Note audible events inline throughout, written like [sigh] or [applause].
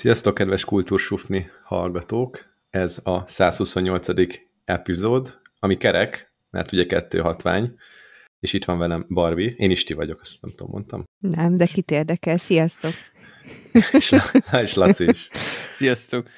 Sziasztok, kedves kultúrsufni hallgatók! Ez a 128. epizód, ami kerek, mert ugye kettő hatvány, és itt van velem Barbie. Én is ti vagyok, azt nem tudom, mondtam. Nem, de kit érdekel. Sziasztok! és, [laughs] és Laci is. Sziasztok!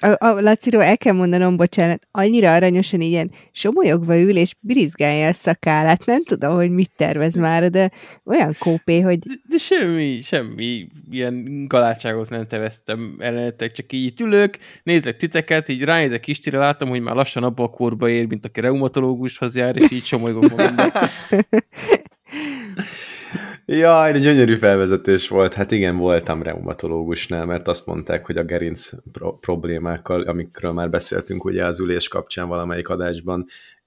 A, a Laciról el kell mondanom, bocsánat, annyira aranyosan ilyen somolyogva ül, és birizgálja a szakállát. Nem tudom, hogy mit tervez már, de olyan kópé, hogy... De, de semmi, semmi ilyen galátságot nem teveztem ellenetek, csak így ülök, nézek titeket, így ránézek Istire, látom, hogy már lassan abba a korba ér, mint aki reumatológushoz jár, és így somolygok [laughs] magamnak. [laughs] Jaj, egy gyönyörű felvezetés volt. Hát igen, voltam reumatológusnál, mert azt mondták, hogy a gerinc pro- problémákkal, amikről már beszéltünk ugye az ülés kapcsán valamelyik adásban,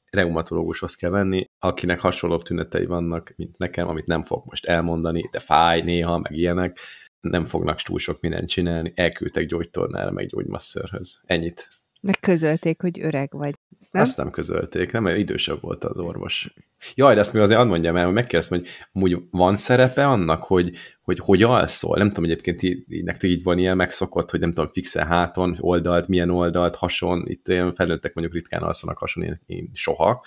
reumatológushoz kell venni, akinek hasonló tünetei vannak, mint nekem, amit nem fog most elmondani, de fáj néha, meg ilyenek, nem fognak túl sok mindent csinálni, elküldtek gyógytornára, meg gyógymasszörhöz. Ennyit. Meg közölték, hogy öreg vagy. Ezt nem? Azt nem közölték, nem, mert idősebb volt az orvos. Jaj, de ezt még azért ad mondjam el, hogy megkérdeztem, hogy amúgy van szerepe annak, hogy hogy, hogy alszol? Nem tudom, egyébként így, nektek így van ilyen megszokott, hogy nem tudom, fixe háton, oldalt, milyen oldalt, hason, itt ilyen felnőttek mondjuk ritkán alszanak hason, én, én soha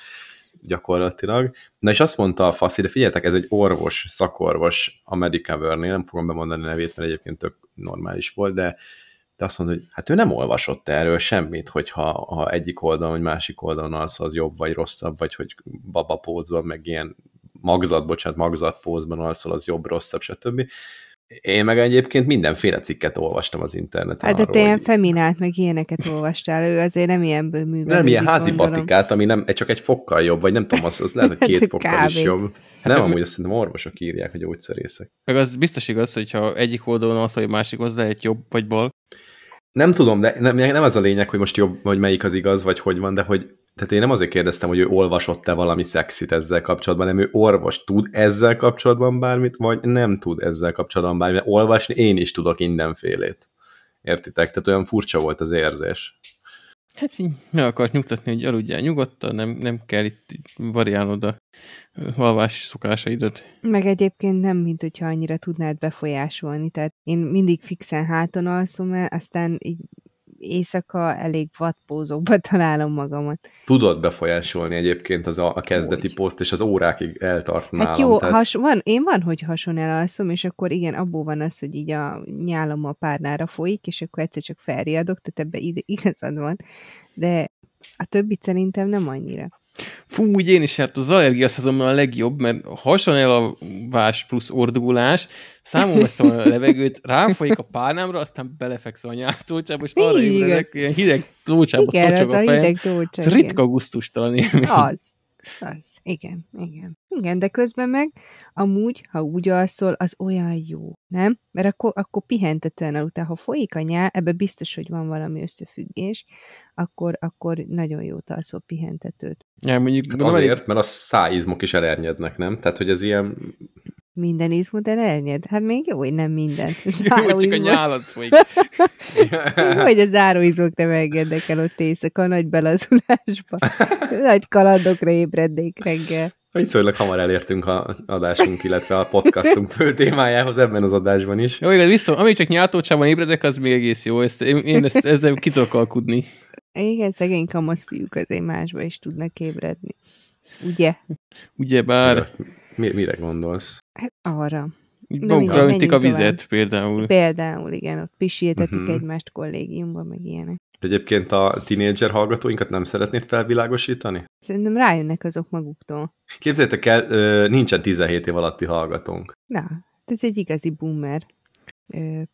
gyakorlatilag. Na és azt mondta a faszi, de figyeljetek, ez egy orvos, szakorvos a Medicover-nél, nem fogom bemondani a nevét, mert egyébként tök normális volt, de de azt mondta, hogy hát ő nem olvasott erről semmit, hogyha ha egyik oldalon, vagy másik oldalon az, az jobb, vagy rosszabb, vagy hogy babapózban, meg ilyen magzat, bocsánat, magzatpózban alszol, az jobb, rosszabb, stb. Én meg egyébként mindenféle cikket olvastam az interneten. Hát de te ilyen feminát, meg ilyeneket olvastál, ő azért nem ilyenből művel. Nem ilyen házi gondolom. patikát, ami nem, csak egy fokkal jobb, vagy nem tudom, az, az lehet, hogy két hát fokkal Kb. is jobb. Nem, amúgy azt szerintem orvosok írják, hogy gyógyszerészek. Meg az biztos igaz, hogyha egyik oldalon az, hogy másik az lehet jobb vagy bal. Nem tudom, de nem, nem az a lényeg, hogy most jobb, vagy melyik az igaz, vagy hogy van, de hogy tehát én nem azért kérdeztem, hogy ő olvasott-e valami szexit ezzel kapcsolatban, nem ő orvos tud ezzel kapcsolatban bármit, vagy nem tud ezzel kapcsolatban bármit. Olvasni én is tudok mindenfélét. Értitek? Tehát olyan furcsa volt az érzés. Hát így meg akart nyugtatni, hogy aludjál nyugodtan, nem, nem kell itt variálnod a halvás szokásaidat. Meg egyébként nem, mint hogyha annyira tudnád befolyásolni, tehát én mindig fixen háton alszom el, aztán így éjszaka elég vadpózókba [laughs] találom magamat. Tudod befolyásolni egyébként az a, a kezdeti Úgy. poszt, és az órákig eltart nálam. Hát jó, tehát... has, van, én van, hogy hason elalszom, és akkor igen, abból van az, hogy így a nyálom a párnára folyik, és akkor egyszer csak felriadok, tehát ebbe [laughs] igazad van, de a többit szerintem nem annyira. Fú, úgy én is, hát az allergia szezonban a legjobb, mert hason el a vás plusz ordulás, számom veszem a levegőt, ráfolyik a párnámra, aztán belefekszem a nyáltócsába, és arra ébredek, ilyen hideg tócsába tocsog a, a fejem. Ez ritka gusztustalan élmény. Az. Az, igen, igen. Igen, de közben meg amúgy, ha úgy alszol, az olyan jó, nem? Mert akkor, akkor pihentetően aludtál. Ha folyik a nyál, ebbe biztos, hogy van valami összefüggés, akkor, akkor nagyon jó alszol pihentetőt. Ja, mondjuk hát azért, mert a szájizmok is elernyednek, nem? Tehát, hogy ez ilyen minden izmod elnyed? Hát még jó, hogy nem minden. [laughs] Jó, csak a nyálad folyik. Vagy a záróizmok nem engednek el ott éjszaka nagy belazulásba. [laughs] Nagy kalandokra ébrednék reggel. Viszonylag hamar elértünk a adásunk, illetve a podcastunk fő témájához ebben az adásban is. Jó, igaz, vissza, amíg csak nyáltócsában ébredek, az még egész jó. Ezt, én, én ezt, ezzel ki tudok alkudni. Igen, szegény kamaszfiúk azért másba is tudnak ébredni. Ugye? Ugye bár... Mi, mire gondolsz? Hát arra. magukra öntik a vizet tovább. például. Például, igen, ott pisiltetik uh-huh. egymást kollégiumban, meg ilyenek. Egyébként a tínédzser hallgatóinkat nem szeretnéd felvilágosítani? Szerintem rájönnek azok maguktól. Képzeljétek el, nincsen 17 év alatti hallgatónk. Na, ez egy igazi boomer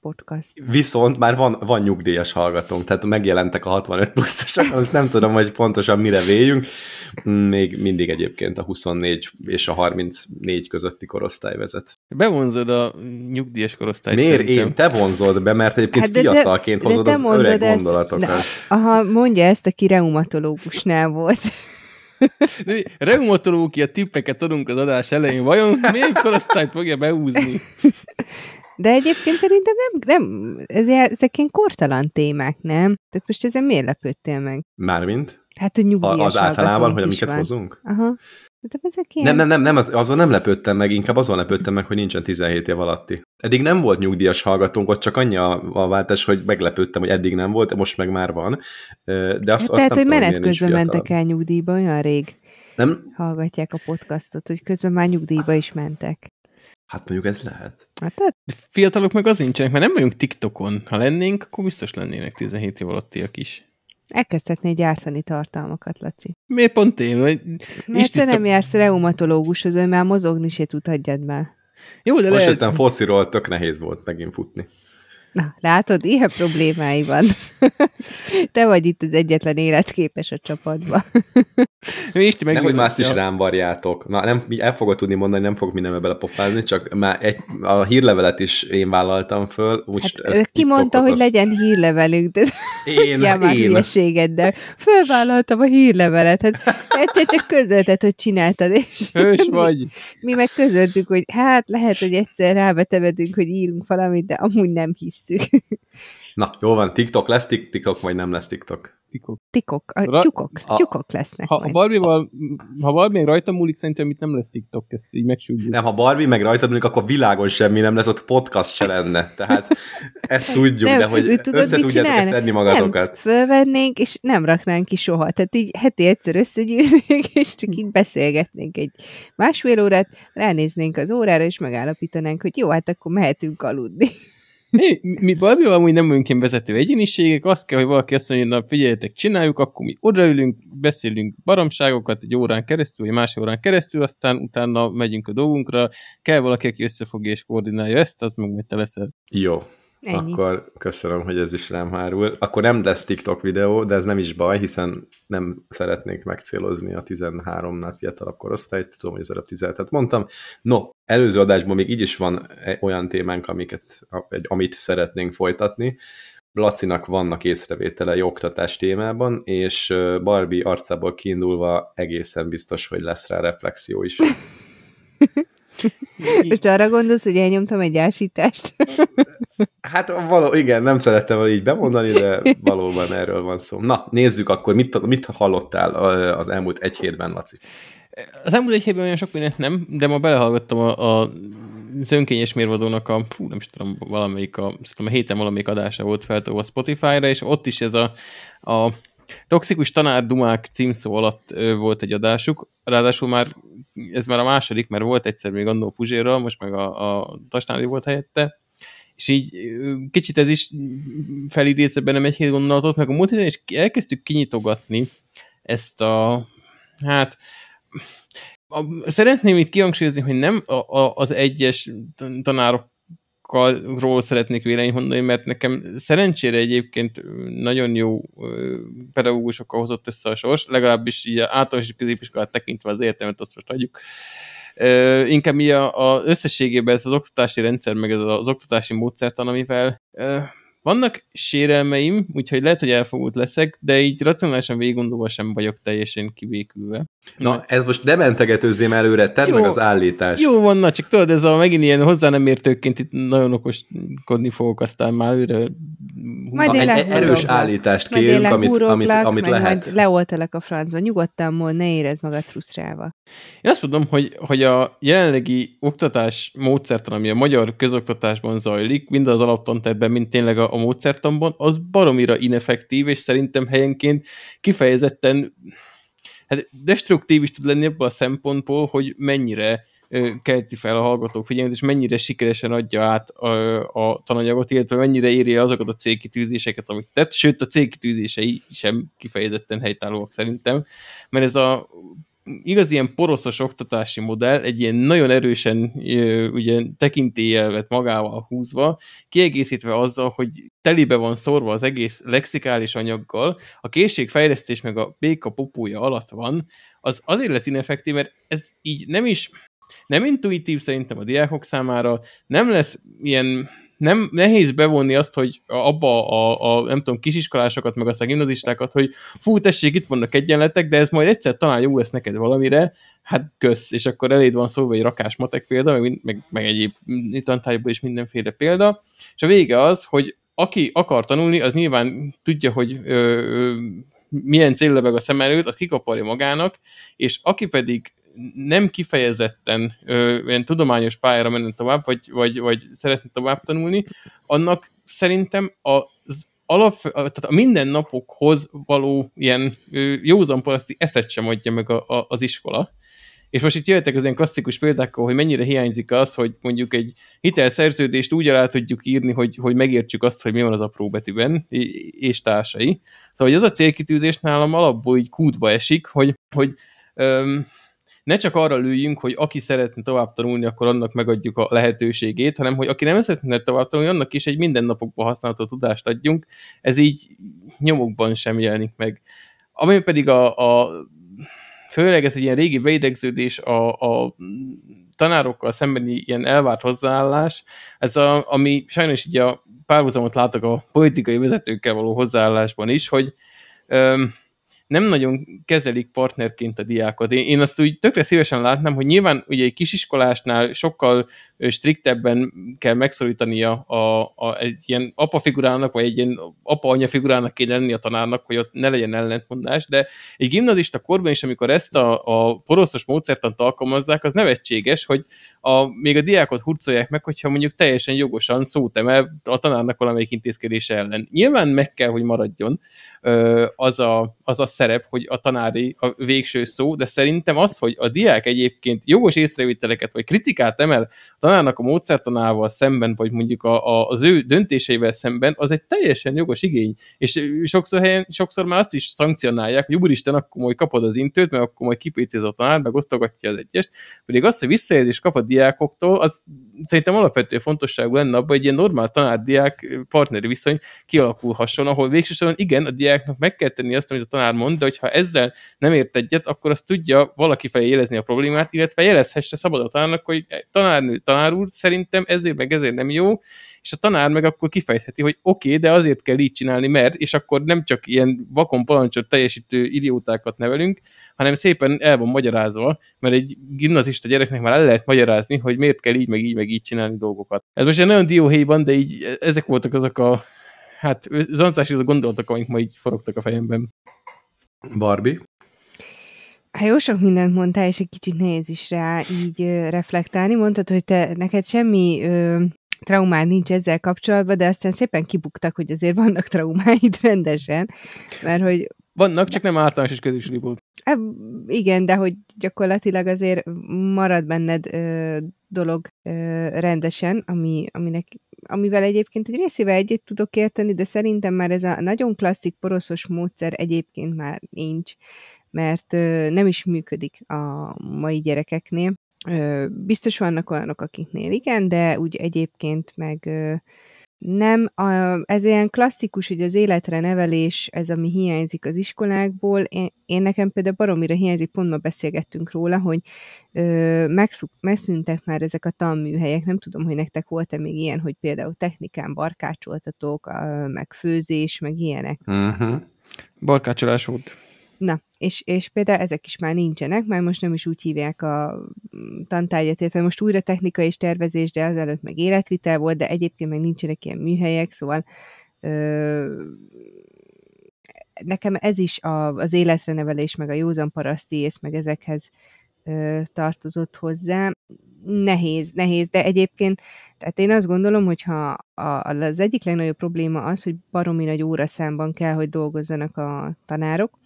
podcast. Viszont már van, van nyugdíjas hallgatónk, tehát megjelentek a 65 pluszosok, azt nem tudom, hogy pontosan mire véljünk. Még mindig egyébként a 24 és a 34 közötti korosztály vezet. Bevonzod a nyugdíjas korosztályt. Miért szerintem. én? Te vonzod be, mert egyébként hát de fiatalként de, hozod de az öreg ezt, gondolatokat. De, aha, mondja ezt, aki reumatológusnál volt. Reumatológia tippeket adunk az adás elején. Vajon melyik korosztályt fogja beúzni? [laughs] De egyébként szerintem nem, nem ez, ezek ilyen kortalan témák, nem? Tehát most ezen miért lepődtél meg? Mármint? Hát, hogy nyugdíjas Az általában, hogy amiket van. hozunk? Aha. De ezek ilyen... Nem, nem, nem, nem az, azon nem lepődtem meg, inkább azon lepődtem meg, hogy nincsen 17 év alatti. Eddig nem volt nyugdíjas hallgatónk, ott csak annyi a, a váltás, hogy meglepődtem, hogy eddig nem volt, most meg már van. De azt, hát tehát, azt hogy tudom, menet közben mentek el nyugdíjba, olyan rég Nem? hallgatják a podcastot, hogy közben már nyugdíjba is mentek. Hát mondjuk ez lehet. Hát De Fiatalok meg az nincsenek, mert nem vagyunk TikTokon. Ha lennénk, akkor biztos lennének 17 év alattiak is. elkezdhetné gyártani tartalmakat, Laci. Miért pont én? Vagy- Mert te nem jársz reumatológushoz, ő már mozogni se tud, hagyjad már. Jó, de Most lehet... jöttem fociról, tök nehéz volt megint futni. Na, látod, ilyen problémái van. [laughs] Te vagy itt az egyetlen életképes a csapatban. [laughs] Isti meg Nehogy már azt is rám varjátok. Na, nem, el fogod tudni mondani, nem fogok mindenbe belepofázni, csak már egy, a hírlevelet is én vállaltam föl. Úgy Hát, ki mondta, hogy legyen hírlevelünk, de Én, [laughs] ja, már én. hülyeségeddel. Fölvállaltam a hírlevelet, hát egyszer csak közölted, hogy csináltad, és Hős vagy. mi meg közöltük, hogy hát lehet, hogy egyszer rábetevedünk, hogy írunk valamit, de amúgy nem hisszük. Na, jó van, TikTok lesz TikTok, vagy nem lesz TikTok. Tikok. Tikok, a tyukok, a- tyukok lesznek Ha a majd. Barbie-val, ha Barbie még rajta múlik, szerintem itt nem lesz TikTok, ezt így megsúgjuk. Nem, ha Barbie meg rajtad múlik, akkor világon semmi nem lesz, ott podcast se lenne. Tehát ezt tudjuk, Nem, de hogy tudod, össze tudjátok szedni Nem, magatokat. fölvennénk, és nem raknánk ki soha. Tehát így heti egyszer összegyűlnénk, [laughs] és csak így beszélgetnénk egy másfél órát, ránéznénk az órára, és megállapítanánk, hogy jó, hát akkor mehetünk aludni. Mi, Barbie-val amúgy nem vagyunk ilyen vezető egyéniségek, azt kell, hogy valaki azt mondja, na figyeljetek, csináljuk, akkor mi odaülünk, beszélünk baromságokat egy órán keresztül, vagy másfél órán keresztül, aztán utána megyünk a dolgunkra, kell valaki, aki összefogja és koordinálja ezt, az meg te leszel. Jó, Ennyi. akkor köszönöm, hogy ez is rám hárul. Akkor nem lesz TikTok videó, de ez nem is baj, hiszen nem szeretnék megcélozni a 13-nál fiatalabb korosztályt, tudom, hogy az előbb 17-et mondtam. No, előző adásban még így is van e- olyan témánk, amiket, amit szeretnénk folytatni. Lacinak vannak észrevételei oktatás témában, és Barbie arcából kiindulva egészen biztos, hogy lesz rá reflexió is. [laughs] Most arra gondolsz, hogy elnyomtam egy ásítást? Hát való, igen, nem szerettem volna így bemondani, de valóban erről van szó. Na, nézzük akkor, mit, mit hallottál az elmúlt egy hétben, Laci? Az elmúlt egy hétben olyan sok mindent nem, de ma belehallgattam a, a az önkényes mérvadónak a, fú, nem is tudom, valamelyik a, szerintem a héten valamelyik adása volt feltolva Spotify-ra, és ott is ez a, a Toxikus tanár dumák címszó alatt volt egy adásuk, ráadásul már ez már a második, mert volt egyszer még annó Puzsérral, most meg a, a Tasnári volt helyette, és így kicsit ez is felidézze bennem egy hét gondolatot, meg a múlt héten is elkezdtük kinyitogatni ezt a, hát a, szeretném itt kihangsúlyozni, hogy nem a, a, az egyes tan- tanárokról szeretnék véleményt mondani, mert nekem szerencsére egyébként nagyon jó pedagógusokkal hozott össze a sors, legalábbis így általános középiskolát tekintve az értelmet, azt most hagyjuk. Ö, inkább mi a összességében ez az oktatási rendszer, meg ez az oktatási módszertan, amivel ö, vannak sérelmeim, úgyhogy lehet, hogy elfogult leszek, de így racionálisan végig gondolva sem vagyok teljesen kivékülve. Na, ez most ne mentegetőzzém előre, tedd Jó. meg az állítást. Jó van, na, csak tudod, ez a megint ilyen hozzá nem értőként itt nagyon okoskodni fogok, aztán már őre... Majd Na, én egy, erős állítást kérünk, amit, amit, amit meg lehet. majd leoltalak a francba. Nyugodtan mond, ne érezd magad frusztrálva. Én azt mondom, hogy, hogy a jelenlegi oktatás módszertan, ami a magyar közoktatásban zajlik, mind az alaptanterben, mind tényleg a, a módszertanban, az baromira ineffektív, és szerintem helyenként kifejezetten hát destruktív is tud lenni ebből a szempontból, hogy mennyire kelti fel a hallgatók figyelmet, és mennyire sikeresen adja át a, a tananyagot, illetve mennyire el azokat a célkitűzéseket, amit tett, sőt a célkitűzései sem kifejezetten helytállóak szerintem, mert ez a igaz ilyen poroszos oktatási modell, egy ilyen nagyon erősen ugye, tekintélyelvet magával húzva, kiegészítve azzal, hogy telibe van szorva az egész lexikális anyaggal, a készségfejlesztés meg a béka popója alatt van, az azért lesz ineffektív, mert ez így nem is nem intuitív szerintem a diákok számára, nem lesz ilyen nem nehéz bevonni azt, hogy abba a, a nem tudom, kisiskolásokat, meg aztán gimnazistákat, hogy fú, tessék, itt vannak egyenletek, de ez majd egyszer talán jó lesz neked valamire, hát kösz, és akkor eléd van szólva egy rakás matek példa, meg, meg, meg egyéb tantárgyból is mindenféle példa, és a vége az, hogy aki akar tanulni, az nyilván tudja, hogy ö, ö, milyen cél lebeg a szem előtt, az kikaparja magának, és aki pedig nem kifejezetten ö, ilyen tudományos pályára menne tovább, vagy, vagy, vagy szeretne tovább tanulni, annak szerintem az alap, tehát a mindennapokhoz való ilyen józan paraszti eszet sem adja meg a, a, az iskola. És most itt jöttek az ilyen klasszikus példákkal, hogy mennyire hiányzik az, hogy mondjuk egy hitelszerződést úgy alá tudjuk írni, hogy, hogy megértsük azt, hogy mi van az apró betűben, és társai. Szóval hogy az a célkitűzés nálam alapból így kútba esik, hogy, hogy öm, ne csak arra lőjünk, hogy aki szeretne tovább tanulni, akkor annak megadjuk a lehetőségét, hanem hogy aki nem szeretne tovább tanulni, annak is egy mindennapokban használható tudást adjunk. Ez így nyomokban sem jelenik meg. Ami pedig a, a főleg ez egy ilyen régi beidegződés a, a tanárokkal szembeni ilyen elvárt hozzáállás, ez a, ami sajnos így a párhuzamot látok a politikai vezetőkkel való hozzáállásban is, hogy öm, nem nagyon kezelik partnerként a diákot. Én, én azt úgy tökre szívesen látnám, hogy nyilván ugye egy kisiskolásnál sokkal striktebben kell megszorítani a, a, egy ilyen apa figurának, vagy egy ilyen apa-anya figurának kéne lenni a tanárnak, hogy ott ne legyen ellentmondás, de egy gimnazista korban is, amikor ezt a, a poroszos módszertant alkalmazzák, az nevetséges, hogy a, még a diákot hurcolják meg, hogyha mondjuk teljesen jogosan szót emel a tanárnak valamelyik intézkedése ellen. Nyilván meg kell, hogy maradjon az a, az a szerep, hogy a tanári a végső szó, de szerintem az, hogy a diák egyébként jogos észrevételeket vagy kritikát emel a tanárnak a módszertanával szemben, vagy mondjuk a, a, az ő döntéseivel szemben, az egy teljesen jogos igény. És sokszor, helyen, sokszor már azt is szankcionálják, hogy úristen, akkor majd kapod az intőt, mert akkor majd kipécéz a tanár, meg osztogatja az egyest. Pedig az, hogy visszajelzés kap a diákoktól, az szerintem alapvető fontosságú lenne abban, hogy egy ilyen normál tanár-diák partneri viszony kialakulhasson, ahol végsősorban igen, a diáknak meg kell tenni azt, amit a tanár mond, de hogyha ezzel nem ért egyet, akkor azt tudja valaki felé jelezni a problémát, illetve jelezhesse szabad a tanárnak, hogy tanárnő, tanár úr, szerintem ezért meg ezért nem jó, és a tanár meg akkor kifejtheti, hogy oké, okay, de azért kell így csinálni, mert, és akkor nem csak ilyen vakon palancsot teljesítő idiótákat nevelünk, hanem szépen el van magyarázva, mert egy gimnazista gyereknek már el lehet magyarázni, hogy miért kell így, meg így, meg így csinálni dolgokat. Ez most egy nagyon dióhéjban, de így ezek voltak azok a hát zanzás gondolatok, amik ma így forogtak a fejemben. Barbie? Hát jó sok mindent mondtál, és egy kicsit nehéz is rá így ö, reflektálni. Mondtad, hogy te neked semmi ö, traumád nincs ezzel kapcsolatban, de aztán szépen kibuktak, hogy azért vannak traumáid [laughs] rendesen, mert hogy vannak, csak nem általános és közösségból. E, igen, de hogy gyakorlatilag azért marad benned ö, dolog ö, rendesen, ami, aminek, amivel egyébként egy részével egyet tudok érteni, de szerintem már ez a nagyon klasszik poroszos módszer egyébként már nincs, mert nem is működik a mai gyerekeknél. Biztos vannak olyanok, akiknél igen, de úgy egyébként meg nem, ez ilyen klasszikus, hogy az életre nevelés, ez ami hiányzik az iskolákból. Én, én nekem például baromira hiányzik, pont ma beszélgettünk róla, hogy ö, megszuk, megszűntek már ezek a tanműhelyek. Nem tudom, hogy nektek volt-e még ilyen, hogy például technikán barkácsoltatok, meg főzés, meg ilyenek. Uh-huh. Barkácsolás volt. Na, és, és például ezek is már nincsenek, már most nem is úgy hívják a tantárgyat, illetve most újra technika és tervezés, de azelőtt meg életvitel volt, de egyébként meg nincsenek ilyen műhelyek, szóval ö, nekem ez is a, az életre nevelés, meg a józan paraszti ész, meg ezekhez ö, tartozott hozzá. Nehéz, nehéz, de egyébként, tehát én azt gondolom, hogy ha az egyik legnagyobb probléma az, hogy baromi nagy óraszámban kell, hogy dolgozzanak a tanárok,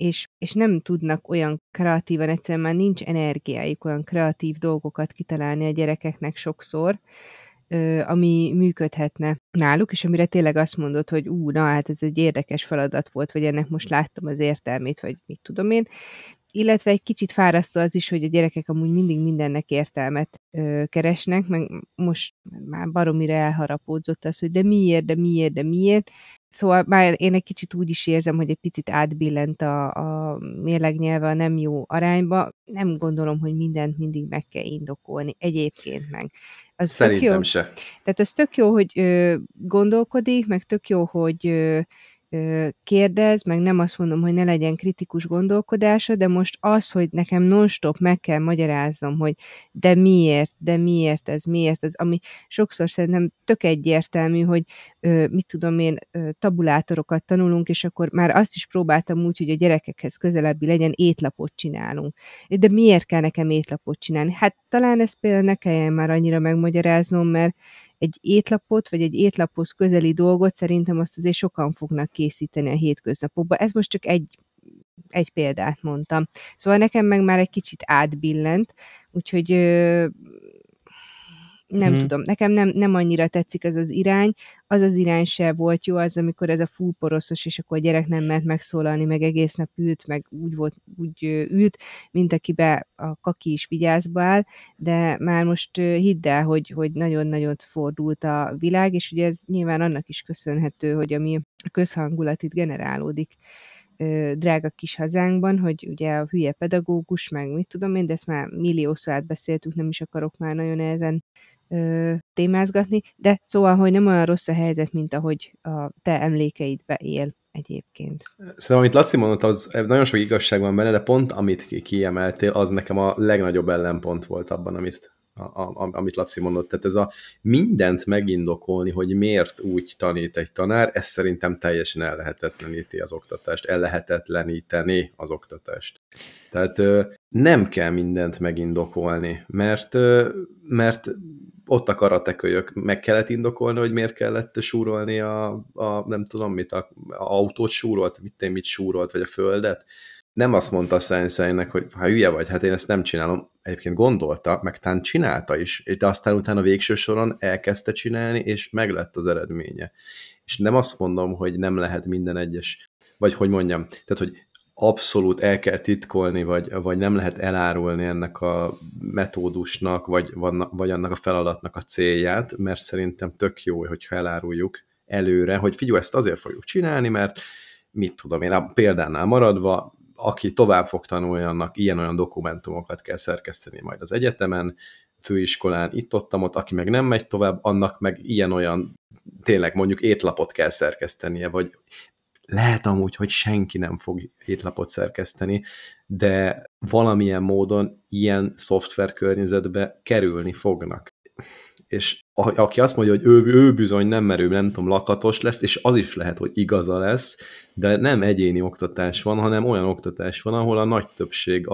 és, és nem tudnak olyan kreatívan, egyszerűen már nincs energiájuk olyan kreatív dolgokat kitalálni a gyerekeknek sokszor, ami működhetne náluk, és amire tényleg azt mondod, hogy ú, na hát ez egy érdekes feladat volt, vagy ennek most láttam az értelmét, vagy mit tudom én, illetve egy kicsit fárasztó az is, hogy a gyerekek amúgy mindig mindennek értelmet ö, keresnek, meg most már baromira elharapódzott az, hogy de miért, de miért, de miért. Szóval már én egy kicsit úgy is érzem, hogy egy picit átbillent a, a mérlegnyelve a nem jó arányba. Nem gondolom, hogy mindent mindig meg kell indokolni. Egyébként meg. Az Szerintem jó. se. Tehát az tök jó, hogy ö, gondolkodik, meg tök jó, hogy ö, kérdez, meg nem azt mondom, hogy ne legyen kritikus gondolkodása, de most az, hogy nekem non-stop meg kell magyaráznom, hogy de miért, de miért ez, miért ez, ami sokszor szerintem tök egyértelmű, hogy mit tudom én, tabulátorokat tanulunk, és akkor már azt is próbáltam úgy, hogy a gyerekekhez közelebbi legyen, étlapot csinálunk. De miért kell nekem étlapot csinálni? Hát talán ezt például ne kelljen már annyira megmagyaráznom, mert egy étlapot, vagy egy étlaphoz közeli dolgot szerintem azt azért sokan fognak készíteni a hétköznapokban. Ez most csak egy, egy példát mondtam. Szóval nekem meg már egy kicsit átbillent, úgyhogy nem hmm. tudom, nekem nem, nem annyira tetszik ez az irány, az az irány se volt jó, az amikor ez a full poroszos, és akkor a gyerek nem mert megszólalni, meg egész nap ült, meg úgy volt, úgy ült, mint akibe a kaki is vigyázba áll, de már most hidd el, hogy, hogy nagyon-nagyon fordult a világ, és ugye ez nyilván annak is köszönhető, hogy ami a közhangulat itt generálódik drága kis hazánkban, hogy ugye a hülye pedagógus, meg mit tudom én, de ezt már milliószor átbeszéltük, nem is akarok már nagyon ezen ö, témázgatni, de szóval, hogy nem olyan rossz a helyzet, mint ahogy a te emlékeidbe él egyébként. Szerintem, amit Laci mondott, az nagyon sok igazság van benne, de pont amit kiemeltél, az nekem a legnagyobb ellenpont volt abban, amit, a, a, amit Laci mondott. Tehát ez a mindent megindokolni, hogy miért úgy tanít egy tanár, ez szerintem teljesen ellehetetleníti az oktatást, ellehetetleníteni az oktatást. Tehát nem kell mindent megindokolni, mert, mert ott a karatekölyök, meg kellett indokolni, hogy miért kellett súrolni a, a nem tudom mit, a, a autót súrolt, mit én mit súrolt, vagy a földet. Nem azt mondta Senseinek, hogy ha hülye vagy, hát én ezt nem csinálom. Egyébként gondolta, meg tán csinálta is, de aztán utána végső soron elkezdte csinálni, és meg lett az eredménye. És nem azt mondom, hogy nem lehet minden egyes, vagy hogy mondjam, tehát hogy abszolút el kell titkolni, vagy, vagy nem lehet elárulni ennek a metódusnak, vagy, vagy annak a feladatnak a célját, mert szerintem tök jó, hogyha eláruljuk előre, hogy figyelj, ezt azért fogjuk csinálni, mert mit tudom én, a példánál maradva, aki tovább fog tanulni, annak ilyen-olyan dokumentumokat kell szerkeszteni majd az egyetemen, főiskolán, itt-ott, ott, aki meg nem megy tovább, annak meg ilyen-olyan tényleg mondjuk étlapot kell szerkesztenie, vagy lehet amúgy, hogy senki nem fog hétlapot szerkeszteni, de valamilyen módon ilyen szoftver környezetbe kerülni fognak. És a, aki azt mondja, hogy ő, ő bizony nem merő, nem tudom, lakatos lesz, és az is lehet, hogy igaza lesz, de nem egyéni oktatás van, hanem olyan oktatás van, ahol a nagy többség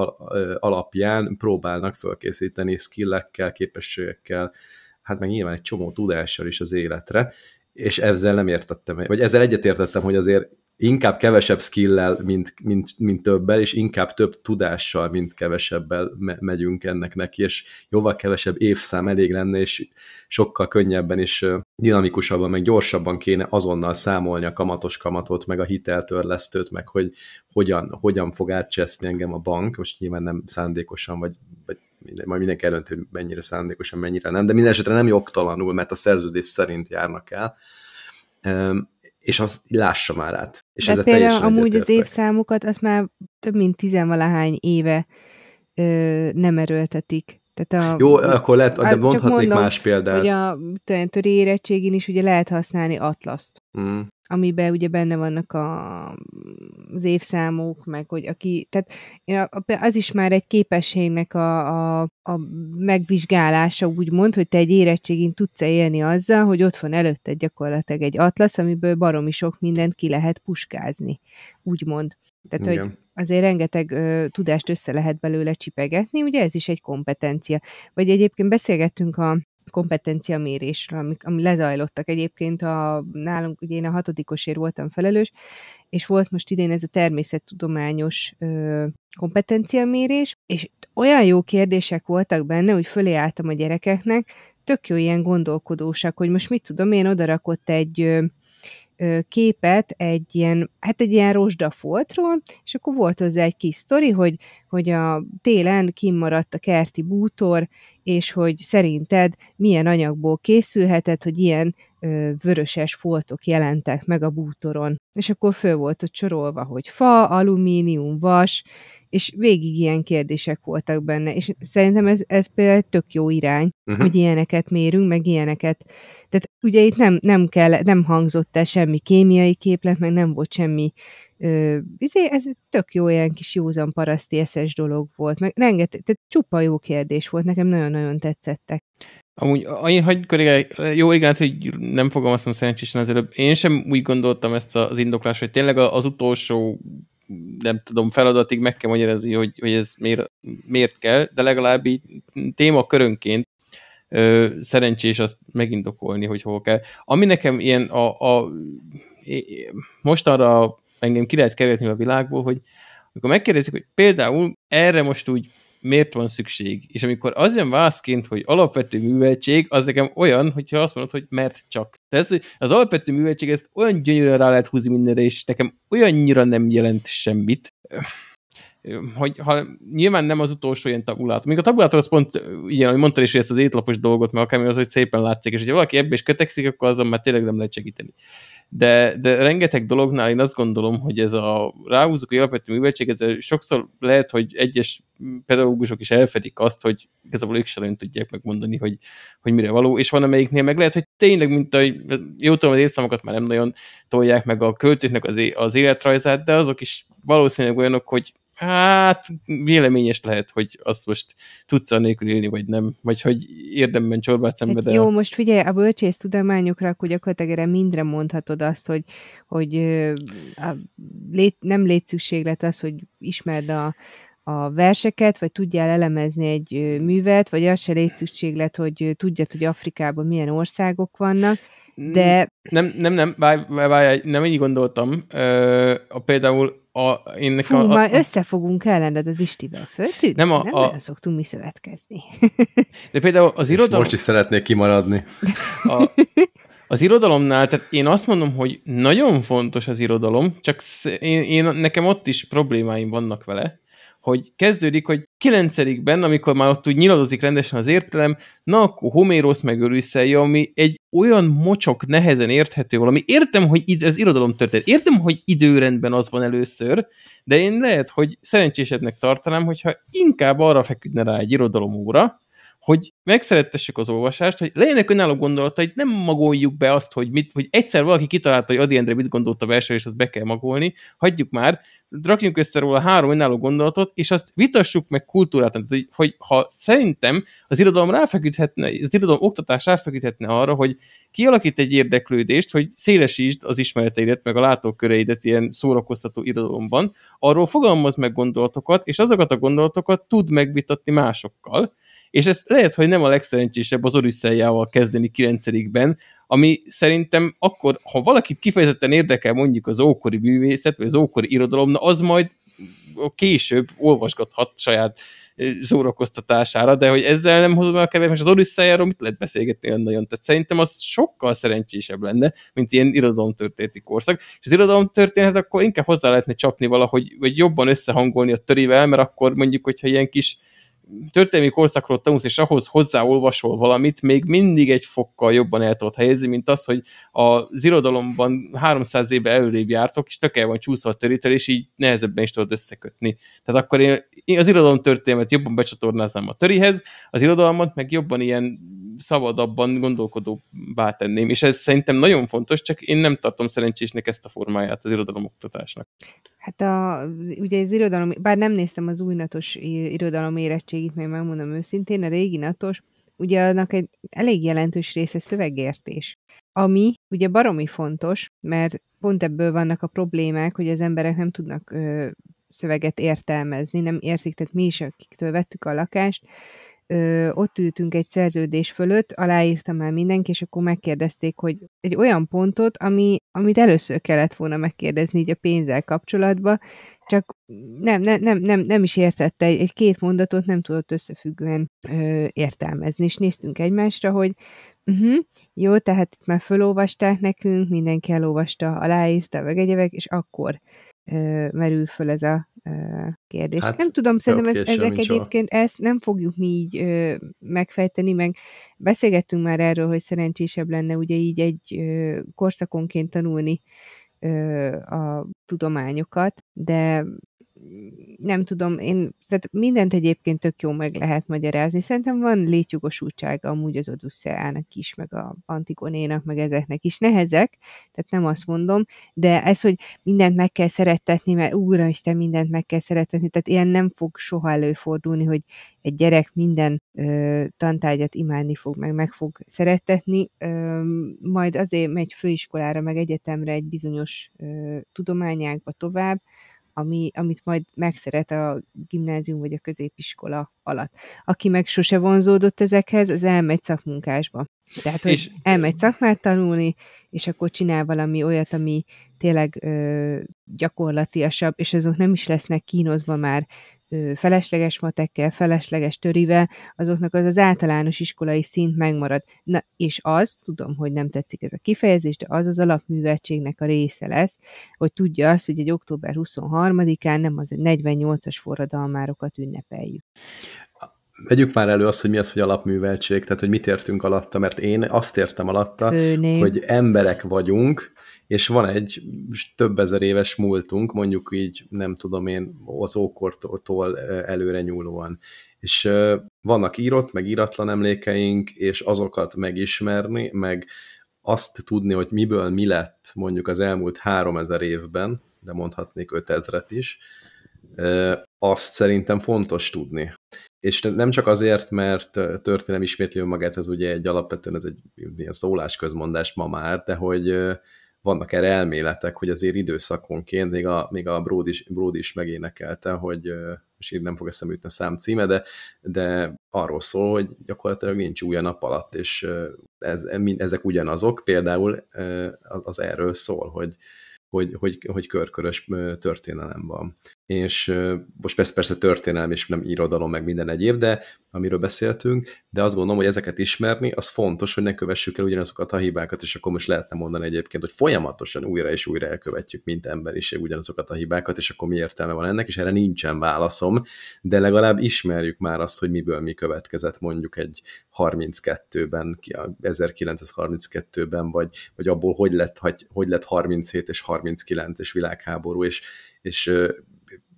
alapján próbálnak felkészíteni skillekkel, képességekkel, hát meg nyilván egy csomó tudással is az életre, és ezzel nem értettem, vagy ezzel egyetértettem, hogy azért inkább kevesebb skillel, mint, mint, mint többel, és inkább több tudással, mint kevesebbel me- megyünk ennek neki, és jóval kevesebb évszám elég lenne, és sokkal könnyebben és dinamikusabban, meg gyorsabban kéne azonnal számolni a kamatos kamatot, meg a hiteltörlesztőt, meg hogy hogyan, hogyan fog átcseszni engem a bank, most nyilván nem szándékosan, vagy, vagy minden, majd mindenki eldönti, hogy mennyire szándékosan, mennyire nem, de minden esetre nem jogtalanul, mert a szerződés szerint járnak el és az lássa már át. És ez például amúgy az évszámokat, azt már több mint tizenvalahány éve ö, nem erőltetik. Tehát a, Jó, akkor lehet, de mondhatnék mondom, más példát. Hogy a töri érettségén is ugye lehet használni atlaszt. Mm amiben ugye benne vannak a, az évszámok, meg hogy aki, tehát az is már egy képességnek a, a, a megvizsgálása, úgymond, hogy te egy érettségén tudsz élni azzal, hogy ott van előtte gyakorlatilag egy atlasz, amiből baromi sok mindent ki lehet puskázni, úgymond. Tehát, Igen. hogy azért rengeteg ö, tudást össze lehet belőle csipegetni, ugye ez is egy kompetencia. Vagy egyébként beszélgettünk a kompetenciamérésről, ami, ami lezajlottak egyébként a, nálunk, ugye én a hatodikosért voltam felelős, és volt most idén ez a természettudományos ö, kompetenciamérés, és olyan jó kérdések voltak benne, hogy fölé álltam a gyerekeknek, tök jó ilyen gondolkodósak, hogy most mit tudom, én odarakott egy képet egy ilyen, hát egy ilyen rozsdafoltról, és akkor volt hozzá egy kis sztori, hogy, hogy a télen kimaradt a kerti bútor, és hogy szerinted milyen anyagból készülhetett, hogy ilyen ö, vöröses foltok jelentek meg a bútoron. És akkor föl volt ott sorolva, hogy fa, alumínium, vas, és végig ilyen kérdések voltak benne, és szerintem ez, ez például egy tök jó irány, uh-huh. hogy ilyeneket mérünk, meg ilyeneket. Tehát ugye itt nem, nem, kell, nem hangzott el semmi kémiai képlet, meg nem volt semmi Ö, izé, ez tök jó ilyen kis józan paraszti eszes dolog volt, meg rengeteg, tehát csupa jó kérdés volt, nekem nagyon-nagyon tetszettek. Amúgy, én hagy jó, igen, hát, hogy nem fogalmaztam szerencsésen az előbb. Én sem úgy gondoltam ezt az indoklást, hogy tényleg az utolsó nem tudom, feladatig meg kell magyarázni, hogy, hogy ez miért, miért kell, de legalább így témakörönként ö, szerencsés azt megindokolni, hogy hol kell. Ami nekem ilyen a, a mostanra engem ki lehet kerülni a világból, hogy amikor megkérdezik, hogy például erre most úgy miért van szükség, és amikor az jön válaszként, hogy alapvető műveltség, az nekem olyan, hogyha azt mondod, hogy mert csak. De ez, az alapvető műveltség, ezt olyan gyönyörűen rá lehet húzni mindenre, és nekem olyannyira nem jelent semmit hogy ha nyilván nem az utolsó ilyen tabulátor. Még a tabulátor az pont, ugye, hogy mondtad is, hogy ezt az étlapos dolgot, mert akármi az, hogy szépen látszik, és ha valaki ebbe is kötekszik, akkor azon már tényleg nem lehet segíteni de, de rengeteg dolognál én azt gondolom, hogy ez a ráhúzók, alapvető műveltség, ez sokszor lehet, hogy egyes pedagógusok is elfedik azt, hogy igazából ők sem tudják megmondani, hogy, hogy mire való, és van amelyiknél meg lehet, hogy tényleg, mint a, jó tudom, az évszámokat már nem nagyon tolják meg a költőknek az, az életrajzát, de azok is valószínűleg olyanok, hogy hát véleményes lehet, hogy azt most tudsz a nélkül élni, vagy nem, vagy hogy érdemben csorbát szenvedel. Jó, most figyelj, a bölcsész tudományokra, akkor gyakorlatilag erre mindre mondhatod azt, hogy, hogy a, lét, nem létszükséglet az, hogy ismerd a, a verseket, vagy tudjál elemezni egy művet, vagy az se létszükséglet, hogy tudjad, hogy Afrikában milyen országok vannak, de... Nem, nem, nem, várj, várj, nem így gondoltam. Ö, a, például a, én nekem Fú, a, már összefogunk ellened az Istivel föltűnt? Nem, a, nem a, szoktunk mi szövetkezni. [laughs] De például az irodalom... Most is szeretnék kimaradni. A, az irodalomnál, tehát én azt mondom, hogy nagyon fontos az irodalom, csak én, én, nekem ott is problémáim vannak vele, hogy kezdődik, hogy kilencedikben, amikor már ott úgy nyiladozik rendesen az értelem, na akkor Homérosz meg Örüsszelje, ami egy olyan mocsok, nehezen érthető valami. Értem, hogy id- ez irodalom történet. Értem, hogy időrendben az van először, de én lehet, hogy szerencsésebbnek tartanám, hogyha inkább arra feküdne rá egy irodalom óra, hogy megszerettessük az olvasást, hogy legyenek önálló gondolatai, nem magoljuk be azt, hogy, mit, hogy egyszer valaki kitalálta, hogy Adi Endre mit gondolt a verseny, és azt be kell magolni, hagyjuk már, rakjunk össze róla három önálló gondolatot, és azt vitassuk meg kultúrát, hogy, hogy ha szerintem az irodalom ráfeküdhetne, az irodalom oktatás ráfeküdhetne arra, hogy kialakít egy érdeklődést, hogy szélesítsd az ismereteidet, meg a látóköreidet ilyen szórakoztató irodalomban, arról fogalmaz meg gondolatokat, és azokat a gondolatokat tud megvitatni másokkal, és ez lehet, hogy nem a legszerencsésebb az Odüsszeljával kezdeni 9 ami szerintem akkor, ha valakit kifejezetten érdekel mondjuk az ókori művészet, vagy az ókori irodalom, na az majd később olvasgathat saját szórakoztatására, de hogy ezzel nem hozom el kevés, az Odüsszejáról mit lehet beszélgetni olyan nagyon? Tehát szerintem az sokkal szerencsésebb lenne, mint ilyen irodalomtörténeti korszak. És az irodalomtörténet akkor inkább hozzá lehetne csapni valahogy, vagy jobban összehangolni a törivel, mert akkor mondjuk, hogyha ilyen kis történelmi korszakról tanulsz, és ahhoz hozzáolvasol valamit, még mindig egy fokkal jobban el tudod helyezni, mint az, hogy az irodalomban 300 éve előrébb jártok, és tök el van csúszva a törítel, és így nehezebben is tudod összekötni. Tehát akkor én, én az irodalom történelmet jobban becsatornáznám a törihez, az irodalmat meg jobban ilyen szabadabban gondolkodóbbá tenném, és ez szerintem nagyon fontos, csak én nem tartom szerencsésnek ezt a formáját az irodalomoktatásnak. Hát a, ugye az irodalom, bár nem néztem az új natos irodalom érettségit, mert megmondom őszintén, a régi natos, ugye annak egy elég jelentős része szövegértés, ami ugye baromi fontos, mert pont ebből vannak a problémák, hogy az emberek nem tudnak ö, szöveget értelmezni, nem értik, tehát mi is, akiktől vettük a lakást, ö, ott ültünk egy szerződés fölött, aláírtam már mindenki, és akkor megkérdezték, hogy egy olyan pontot, ami, amit először kellett volna megkérdezni így a pénzzel kapcsolatban, csak nem, nem, nem, nem, nem is értette, egy, egy két mondatot nem tudott összefüggően ö, értelmezni, és néztünk egymásra, hogy uh-huh, jó, tehát itt már felolvasták nekünk, mindenki elolvasta, aláírta, meg egyebek, és akkor ö, merül föl ez a kérdés. Hát, nem tudom, szerintem ez, ezek egyébként ezt nem fogjuk mi így ö, megfejteni, meg beszélgettünk már erről, hogy szerencsésebb lenne ugye így egy ö, korszakonként tanulni ö, a tudományokat, de nem tudom, én, tehát mindent egyébként tök jó meg lehet magyarázni. Szerintem van létjogosultsága amúgy az Odusseának is, meg a Antigonénak, meg ezeknek is. Nehezek, tehát nem azt mondom, de ez, hogy mindent meg kell szerettetni, mert úristen, mindent meg kell szerettetni, tehát ilyen nem fog soha előfordulni, hogy egy gyerek minden ö, tantárgyat imádni fog, meg meg fog szerettetni, ö, majd azért megy főiskolára, meg egyetemre egy bizonyos ö, tudományákba tovább, ami, amit majd megszeret a gimnázium vagy a középiskola alatt. Aki meg sose vonzódott ezekhez, az elmegy szakmunkásba. Tehát, hogy és... elmegy szakmát tanulni, és akkor csinál valami olyat, ami tényleg ö, gyakorlatiasabb, és azok nem is lesznek kínozva már felesleges matekkel, felesleges törivel, azoknak az az általános iskolai szint megmarad. Na, és az, tudom, hogy nem tetszik ez a kifejezés, de az az alapműveltségnek a része lesz, hogy tudja azt, hogy egy október 23-án nem az 48-as forradalmárokat ünnepeljük. Vegyük már elő azt, hogy mi az, hogy alapműveltség, tehát hogy mit értünk alatta, mert én azt értem alatta, Főném. hogy emberek vagyunk, és van egy több ezer éves múltunk, mondjuk így, nem tudom én, az ókortól előre nyúlóan. És vannak írott, meg íratlan emlékeink, és azokat megismerni, meg azt tudni, hogy miből mi lett mondjuk az elmúlt három ezer évben, de mondhatnék ötezret is, azt szerintem fontos tudni. És nem csak azért, mert történelem ismétli magát, ez ugye egy alapvetően ez egy ilyen szólásközmondás ma már, de hogy vannak erre elméletek, hogy azért időszakonként, még a, még a Brody is, Brody is megénekelte, hogy és így nem fog eszembe jutni a szám címe, de, de arról szól, hogy gyakorlatilag nincs új a nap alatt, és ez, ezek ugyanazok, például az erről szól, hogy, hogy, hogy, hogy körkörös történelem van. És most persze, persze történelem és nem irodalom, meg minden egyéb, de amiről beszéltünk, de azt gondolom, hogy ezeket ismerni, az fontos, hogy ne kövessük el ugyanazokat a hibákat, és akkor most lehetne mondani egyébként, hogy folyamatosan újra és újra elkövetjük, mint emberiség ugyanazokat a hibákat, és akkor mi értelme van ennek, és erre nincsen válaszom, de legalább ismerjük már azt, hogy miből mi következett mondjuk egy 32-ben, 1932-ben, vagy, vagy abból hogy lett, hogy, hogy lett 37 és 39 és világháború, és, és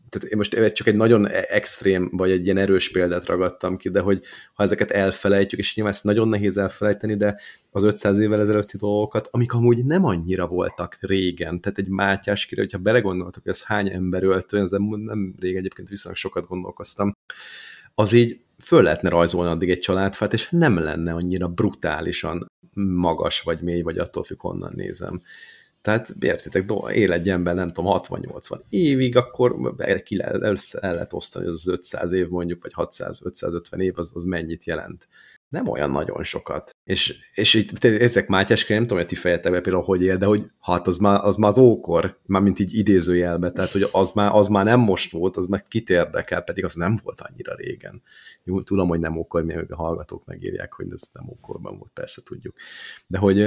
tehát én most csak egy nagyon e- extrém, vagy egy ilyen erős példát ragadtam ki, de hogy ha ezeket elfelejtjük, és nyilván ezt nagyon nehéz elfelejteni, de az 500 évvel ezelőtti dolgokat, amik amúgy nem annyira voltak régen, tehát egy Mátyás kire, hogyha belegondoltak, hogy ez hány ember öltő, ezzel nem régen egyébként viszonylag sokat gondolkoztam, az így föl lehetne rajzolni addig egy családfát, és nem lenne annyira brutálisan magas, vagy mély, vagy attól függ, honnan nézem. Tehát értitek, él egy ember, nem tudom, 60-80 évig, akkor ki lehet, el lehet osztani, az 500 év mondjuk, vagy 600-550 év, az, az mennyit jelent nem olyan nagyon sokat. És, és itt értek Mátyás, nem tudom, hogy ti fejetek be például, hogy él, de hogy hát az már az, már az ókor, már mint így idézőjelbe, tehát hogy az már, az már nem most volt, az meg kit érdekel, pedig az nem volt annyira régen. Jó, tudom, hogy nem ókor, még a hallgatók megírják, hogy ez nem ókorban volt, persze tudjuk. De hogy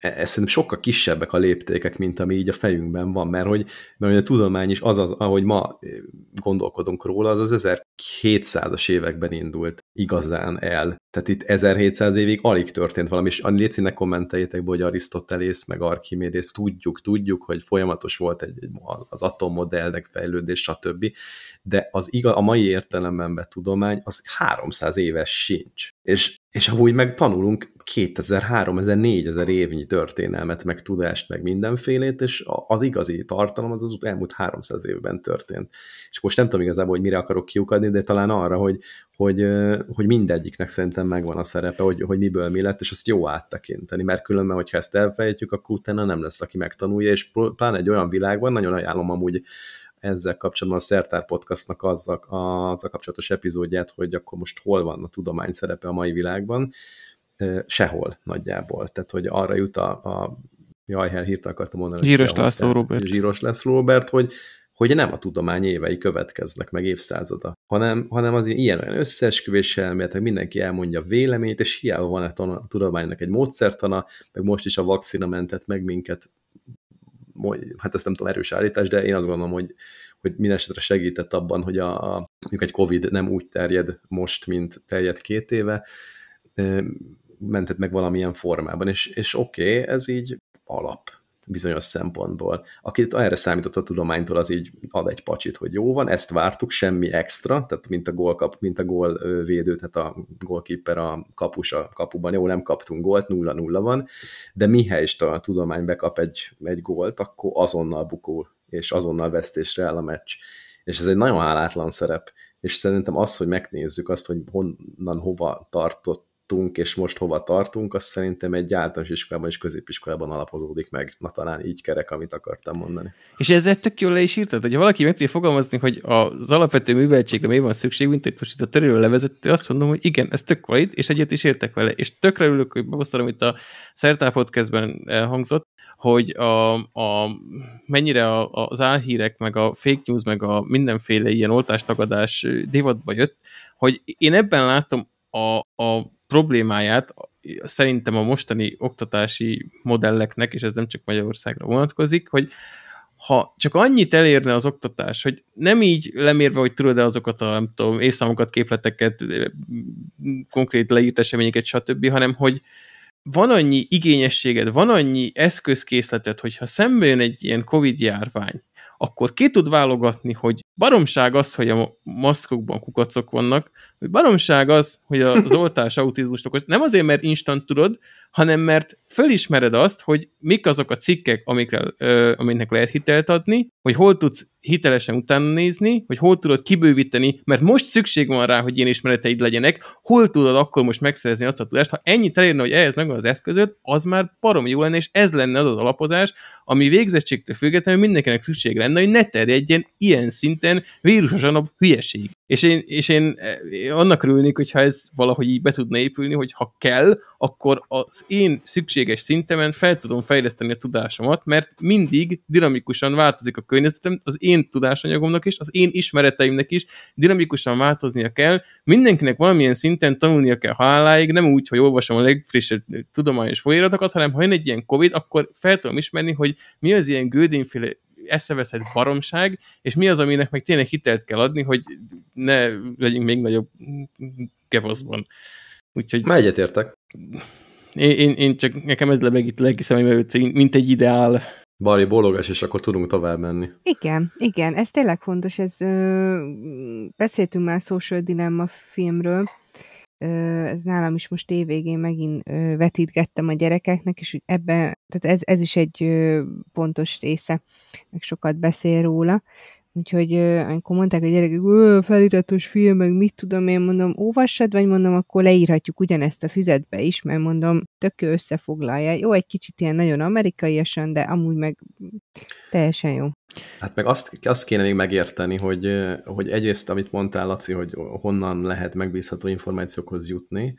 ez szerintem sokkal kisebbek a léptékek, mint ami így a fejünkben van, mert hogy, mert hogy a tudomány is az, az, ahogy ma gondolkodunk róla, az az 1700-as években indult igazán el. Tehát itt 1700 évig alig történt valami, és légy kommenteljétek be, hogy Arisztotelész, meg Archimédész, tudjuk, tudjuk, hogy folyamatos volt egy, egy az atommodellnek fejlődés, stb. De az igaz, a mai értelemben vett tudomány, az 300 éves sincs. És, és amúgy meg tanulunk 2000, 3000, 4000 évnyi történelmet, meg tudást, meg mindenfélét, és az igazi tartalom az az elmúlt 300 évben történt. És most nem tudom igazából, hogy mire akarok kiukadni, de talán arra, hogy, hogy, hogy mindegyiknek szerintem megvan a szerepe, hogy, hogy miből mi lett, és azt jó áttekinteni, mert különben, hogyha ezt elfejtjük, akkor utána nem lesz, aki megtanulja, és pláne egy olyan világban, nagyon ajánlom amúgy ezzel kapcsolatban a Szertár Podcastnak azzal, a kapcsolatos epizódját, hogy akkor most hol van a tudomány szerepe a mai világban, sehol nagyjából. Tehát, hogy arra jut a, a jaj, hirtelen akartam mondani. Zsíros László Robert. Zsíros László Robert, hogy, hogy nem a tudomány évei következnek, meg évszázada, hanem, hanem az ilyen olyan összeesküvés elméletek, mindenki elmondja véleményt, és hiába van a tudománynak egy módszertana, meg most is a vakcina mentett meg minket, hát ezt nem tudom, erős állítás, de én azt gondolom, hogy, hogy minden esetre segített abban, hogy a, a, egy Covid nem úgy terjed most, mint terjed két éve, mentett meg valamilyen formában, és, és oké, okay, ez így alap bizonyos szempontból. Akit erre számított a tudománytól, az így ad egy pacsit, hogy jó van, ezt vártuk, semmi extra, tehát mint a gól, kap, mint a gól védő, tehát a gólkipper a kapus a kapuban, jó, nem kaptunk gólt, 0-0 van, de mihelyest a tudomány bekap egy, egy gólt, akkor azonnal bukó, és azonnal vesztésre el a meccs. És ez egy nagyon hálátlan szerep, és szerintem az, hogy megnézzük azt, hogy honnan hova tartott tartottunk, és most hova tartunk, azt szerintem egy általános iskolában és középiskolában alapozódik meg. Na talán így kerek, amit akartam mondani. És ezzel tök jól le is írtad, hogy valaki meg tudja fogalmazni, hogy az alapvető műveltségre mi van szükség, mint hogy most itt a törőről levezető, azt mondom, hogy igen, ez tök valid, és egyet is értek vele. És tökre ülök, hogy megosztom, amit a Szertál podcastben elhangzott, hogy a, a, mennyire a, az álhírek, meg a fake news, meg a mindenféle ilyen oltástagadás divatba jött, hogy én ebben látom a, a problémáját szerintem a mostani oktatási modelleknek, és ez nem csak Magyarországra vonatkozik, hogy ha csak annyit elérne az oktatás, hogy nem így lemérve, hogy tudod-e azokat a nem tudom, évszámokat, képleteket, konkrét leírt eseményeket, stb., hanem hogy van annyi igényességed, van annyi eszközkészleted, hogyha szembe jön egy ilyen Covid járvány, akkor ki tud válogatni, hogy baromság az, hogy a maszkokban kukacok vannak, hogy baromság az, hogy az [laughs] oltás autizmust okoz. Nem azért, mert instant tudod, hanem mert fölismered azt, hogy mik azok a cikkek, amikre, ö, amiknek lehet hitelt adni, hogy hol tudsz hitelesen utána nézni, hogy hol tudod kibővíteni, mert most szükség van rá, hogy ilyen ismereteid legyenek, hol tudod akkor most megszerezni azt a tudást, ha ennyit elérne, hogy ehhez megvan az eszközöd, az már parom jó lenne, és ez lenne az az alapozás, ami végzettségtől függetlenül mindenkinek szükség lenne, hogy ne terjedjen ilyen szinten vírusosan hülyeség. És én, és én annak örülnék, hogyha ez valahogy így be tudna épülni, hogy ha kell, akkor az én szükséges szintemen fel tudom fejleszteni a tudásomat, mert mindig dinamikusan változik a környezetem, az én tudásanyagomnak is, az én ismereteimnek is dinamikusan változnia kell, mindenkinek valamilyen szinten tanulnia kell haláláig, nem úgy, hogy olvasom a legfrissebb tudományos folyiratokat, hanem ha jön egy ilyen Covid, akkor fel tudom ismerni, hogy mi az ilyen gődényféle eszeveszett baromság, és mi az, aminek meg tényleg hitelt kell adni, hogy ne legyünk még nagyobb kevaszban. Úgyhogy... Már egyetértek. Én, én, én, csak nekem ez lebeg itt lelki előtt, mint egy ideál. Bari bólogas, és akkor tudunk tovább menni. Igen, igen, ez tényleg fontos. Ez, ö, beszéltünk már Social Dilemma filmről, ez nálam is most évvégén megint vetítgettem a gyerekeknek, és ebben, tehát ez, ez is egy pontos része, meg sokat beszél róla, Úgyhogy amikor mondták a gyerekek, feliratos film, meg mit tudom én, mondom, olvassad, vagy mondom, akkor leírhatjuk ugyanezt a füzetbe is, mert mondom, tök összefoglalja. Jó, egy kicsit ilyen nagyon amerikaiasan, de amúgy meg teljesen jó. Hát meg azt, azt kéne még megérteni, hogy, hogy egyrészt, amit mondtál, Laci, hogy honnan lehet megbízható információkhoz jutni,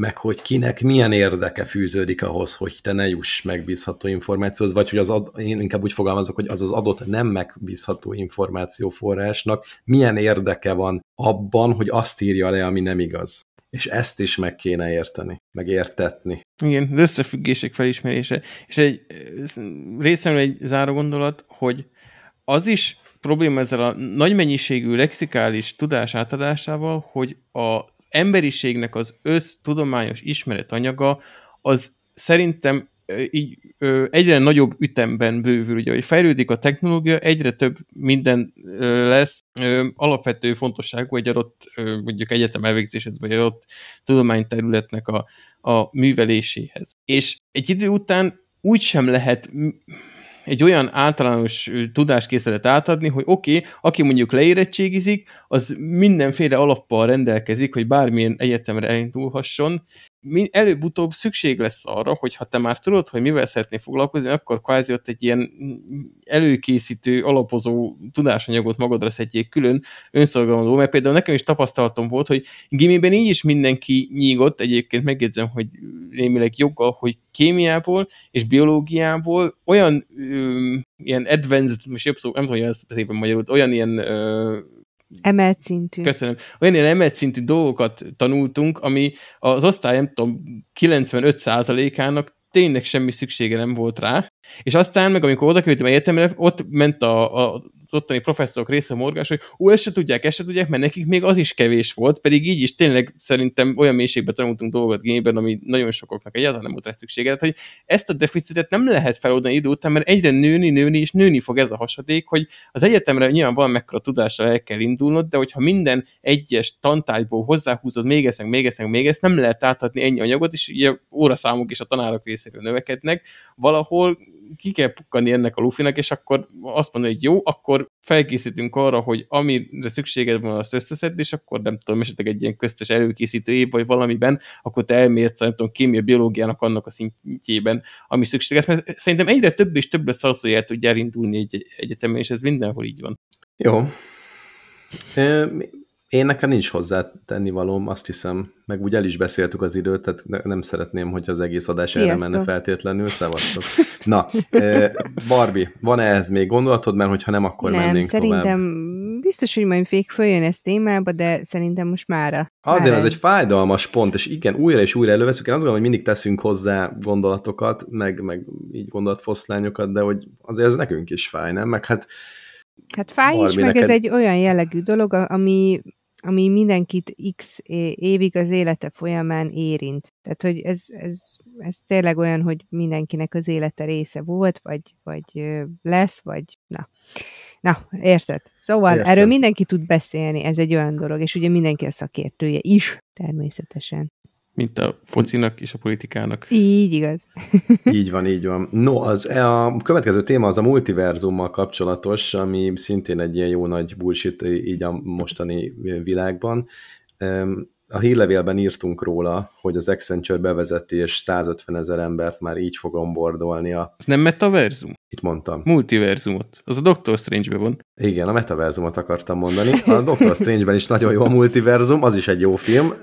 meg hogy kinek milyen érdeke fűződik ahhoz, hogy te ne juss megbízható információhoz, vagy hogy az ad, én inkább úgy fogalmazok, hogy az az adott nem megbízható információforrásnak milyen érdeke van abban, hogy azt írja le, ami nem igaz. És ezt is meg kéne érteni, meg értetni. Igen, az összefüggések felismerése. És egy részemről egy záró gondolat, hogy az is probléma ezzel a nagy mennyiségű lexikális tudás átadásával, hogy az emberiségnek az össztudományos ismeretanyaga az szerintem így ö, egyre nagyobb ütemben bővül, ugye, hogy fejlődik a technológia, egyre több minden ö, lesz ö, alapvető fontosságú egy adott ö, mondjuk egyetem elvégzéshez, vagy egy adott tudományterületnek a, a műveléséhez. És egy idő után úgy sem lehet egy olyan általános tudáskészletet átadni, hogy oké, okay, aki mondjuk leérettségizik, az mindenféle alappal rendelkezik, hogy bármilyen egyetemre elindulhasson, előbb-utóbb szükség lesz arra, hogy ha te már tudod, hogy mivel szeretnél foglalkozni, akkor kvázi ott egy ilyen előkészítő, alapozó tudásanyagot magadra szedjék külön önszolgáló, mert például nekem is tapasztalatom volt, hogy gimiben így is mindenki nyígott, egyébként megjegyzem, hogy némileg joggal, hogy kémiából és biológiából olyan ö, ilyen advanced, most jobb szó, nem tudom, hogy ez szépen magyarul, olyan ilyen ö, Emelt szintű. Köszönöm. Olyan ilyen emelt szintű dolgokat tanultunk, ami az osztály, nem tudom, 95%-ának tényleg semmi szüksége nem volt rá, és aztán meg amikor oda kerültem egyetemre, ott ment a, a ottani professzorok része morgás, hogy ó, ezt se tudják, ezt se tudják, mert nekik még az is kevés volt, pedig így is tényleg szerintem olyan mélységben tanultunk dolgot gényben, ami nagyon sokaknak egyáltalán nem volt rá szüksége. hogy ezt a deficitet nem lehet feloldani idő után, mert egyre nőni, nőni, és nőni fog ez a hasadék, hogy az egyetemre nyilván van mekkora tudással el kell indulnod, de hogyha minden egyes tantárgyból hozzáhúzod még ezt, még ezt, még ezt, nem lehet átadni ennyi anyagot, és ugye óraszámok is a tanárok részéről növekednek, valahol ki kell pukkani ennek a lufinak, és akkor azt mondani, hogy jó, akkor felkészítünk arra, hogy amire szükséged van, azt összeszed, és akkor nem tudom, esetleg egy ilyen köztes előkészítő év, vagy valamiben, akkor te elmérsz, nem tudom, kémia, biológiának annak a szintjében, ami szükséges, mert szerintem egyre több és több lesz az, hogy el tudja elindulni egy egyetemen, és ez mindenhol így van. Jó. Én nekem nincs hozzá tennivalóm, azt hiszem, meg úgy el is beszéltük az időt, tehát nem szeretném, hogy az egész adás Sziasztok. erre menne feltétlenül. Szevasztok. Na, Barbie, van-e ez még gondolatod, mert hogyha nem, akkor nem, mennénk szerintem tovább? biztos, hogy majd még följön ez témába, de szerintem most mára. Azért ez egy fájdalmas pont, és igen, újra és újra előveszünk. Én azt gondolom, hogy mindig teszünk hozzá gondolatokat, meg, meg így gondolatfoszlányokat, de hogy azért ez nekünk is fáj, nem? Meg hát Hát fáj is, meg neked... ez egy olyan jellegű dolog, ami ami mindenkit x évig az élete folyamán érint. Tehát, hogy ez, ez, ez tényleg olyan, hogy mindenkinek az élete része volt, vagy, vagy lesz, vagy na. Na, érted? Szóval Értem. erről mindenki tud beszélni, ez egy olyan dolog, és ugye mindenki a szakértője is, természetesen mint a focinak és a politikának. Így igaz. [laughs] így van, így van. No, az, a következő téma az a multiverzummal kapcsolatos, ami szintén egy ilyen jó nagy bullshit így a mostani világban. A hírlevélben írtunk róla, hogy az Accenture bevezeti, és 150 ezer embert már így fog onboardolni a... Ez nem metaverzum? Itt mondtam. Multiverzumot. Az a Doctor Strange-be van. Igen, a metaverzumot akartam mondani. A Doctor Strange-ben is nagyon jó a multiverzum, az is egy jó film,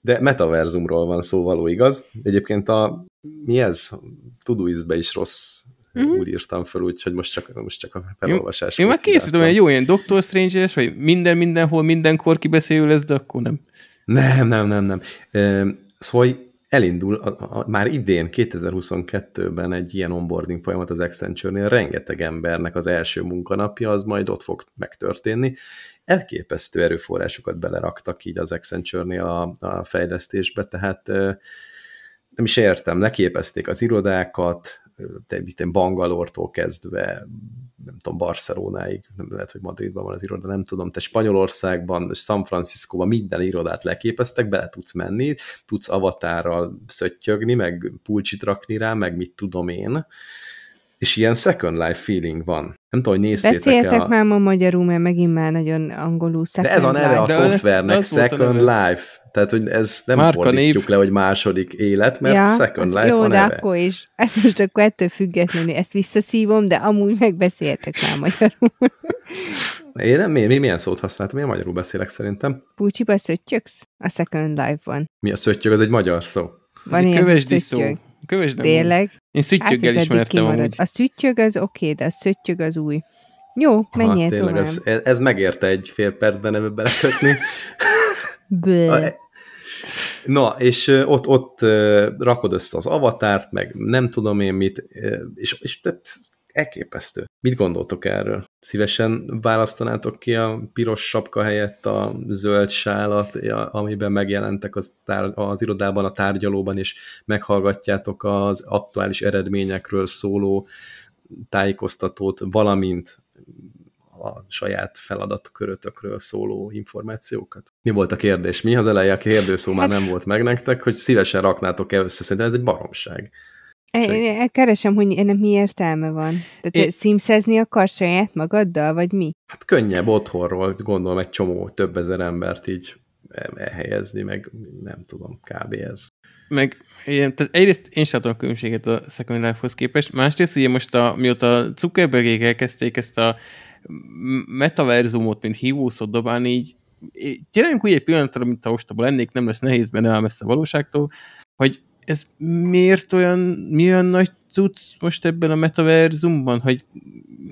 de metaverzumról van szó, való igaz. Egyébként a, mi ez? Todoist-be is rossz uh-huh. úgy írtam fel, úgyhogy most csak, most csak a felolvasás. Én, én már készítem egy jó ilyen Doctor Strange-es, vagy minden, mindenhol, mindenkor kibeszélő lesz, de akkor nem. Nem, nem, nem, nem. Szóval elindul a, a, már idén, 2022-ben egy ilyen onboarding folyamat az Accenture-nél, rengeteg embernek az első munkanapja, az majd ott fog megtörténni. Elképesztő erőforrásokat beleraktak így az Accenture-nél a, a fejlesztésbe, tehát nem is értem, leképezték az irodákat, Bangalortól kezdve, nem tudom, Barcelonáig, nem lehet, hogy Madridban van az iroda, nem tudom, te Spanyolországban, San Franciscóban minden irodát leképeztek, bele tudsz menni, tudsz avatárral szöttyögni, meg pulcsit rakni rá, meg mit tudom én, és ilyen Second Life feeling van. Nem tudom, hogy néztétek Beszéltek a... már ma magyarul, mert megint már nagyon angolul Second De ez a neve a szoftvernek, Second Life. Tehát, hogy ez nem Márka fordítjuk név. le, hogy második élet, mert ja, Second Life jó, neve. de akkor is. Ezt most akkor ettől függetlenül ezt visszaszívom, de amúgy megbeszéltek már magyarul. [laughs] Én nem, mi, milyen szót használtam? Én magyarul beszélek szerintem. Púcsiba szöttyögsz? A Second Life-ban. Mi a szöttyög? Az egy magyar szó. Van ez egy kövesdi szó. Kövesd Tényleg? Én szüttyöggel hát ismertem amúgy. A szüttyög az oké, okay, de a szöttyög az új. Jó, menjél Aha, tovább. Ez, ez megérte egy fél percben ebbe belekötni. Na, és ott, ott rakod össze az avatárt, meg nem tudom én mit, és, és tehát elképesztő. Mit gondoltok erről? Szívesen választanátok ki a piros sapka helyett a zöld sálat, amiben megjelentek az, tár- az irodában, a tárgyalóban, és meghallgatjátok az aktuális eredményekről szóló tájékoztatót, valamint a saját feladatkörötökről szóló információkat. Mi volt a kérdés? Mi az eleje a kérdőszó már nem volt meg nektek, hogy szívesen raknátok-e össze, szerintem ez egy baromság. Én keresem, hogy ennek mi értelme van. Tehát én... szimszezni akarsz saját magaddal, vagy mi? Hát könnyebb otthonról, gondolom egy csomó, több ezer embert így elhelyezni, meg nem tudom, kb. ez. Meg én, tehát egyrészt én sem tudom a különbséget a Second Life-hoz képest, másrészt ugye most a, mióta Zuckerbergék elkezdték ezt a metaverzumot, mint hívószót dobálni, így csináljunk úgy egy pillanatra, mint ha ostoba lennék, nem lesz nehéz benne el messze a valóságtól, hogy ez miért olyan, mi olyan nagy cucc most ebben a metaverzumban, hogy,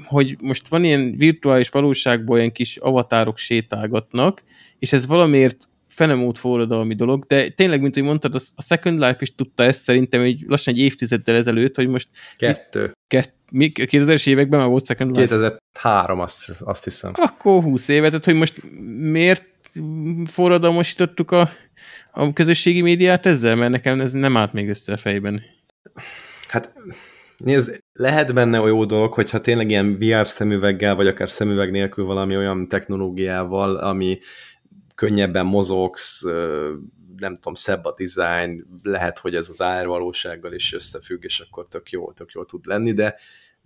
hogy most van ilyen virtuális valóságban ilyen kis avatárok sétálgatnak, és ez valamiért fenemót forradalmi dolog, de tényleg, mint hogy mondtad, a Second Life is tudta ezt szerintem hogy lassan egy évtizeddel ezelőtt, hogy most Kettő. Kett, mi, 2000-es években már volt Second Life? 2003, azt, azt hiszem. Akkor 20 évet, tehát hogy most miért forradalmasítottuk a, a közösségi médiát ezzel, mert nekem ez nem állt még össze a fejben. Hát nézd, lehet benne olyan jó dolog, hogyha tényleg ilyen VR szemüveggel, vagy akár szemüveg nélkül valami olyan technológiával, ami könnyebben mozogsz, nem tudom, szebb a design, lehet, hogy ez az árvalósággal is összefügg, és akkor tök jó, tök jó tud lenni, de,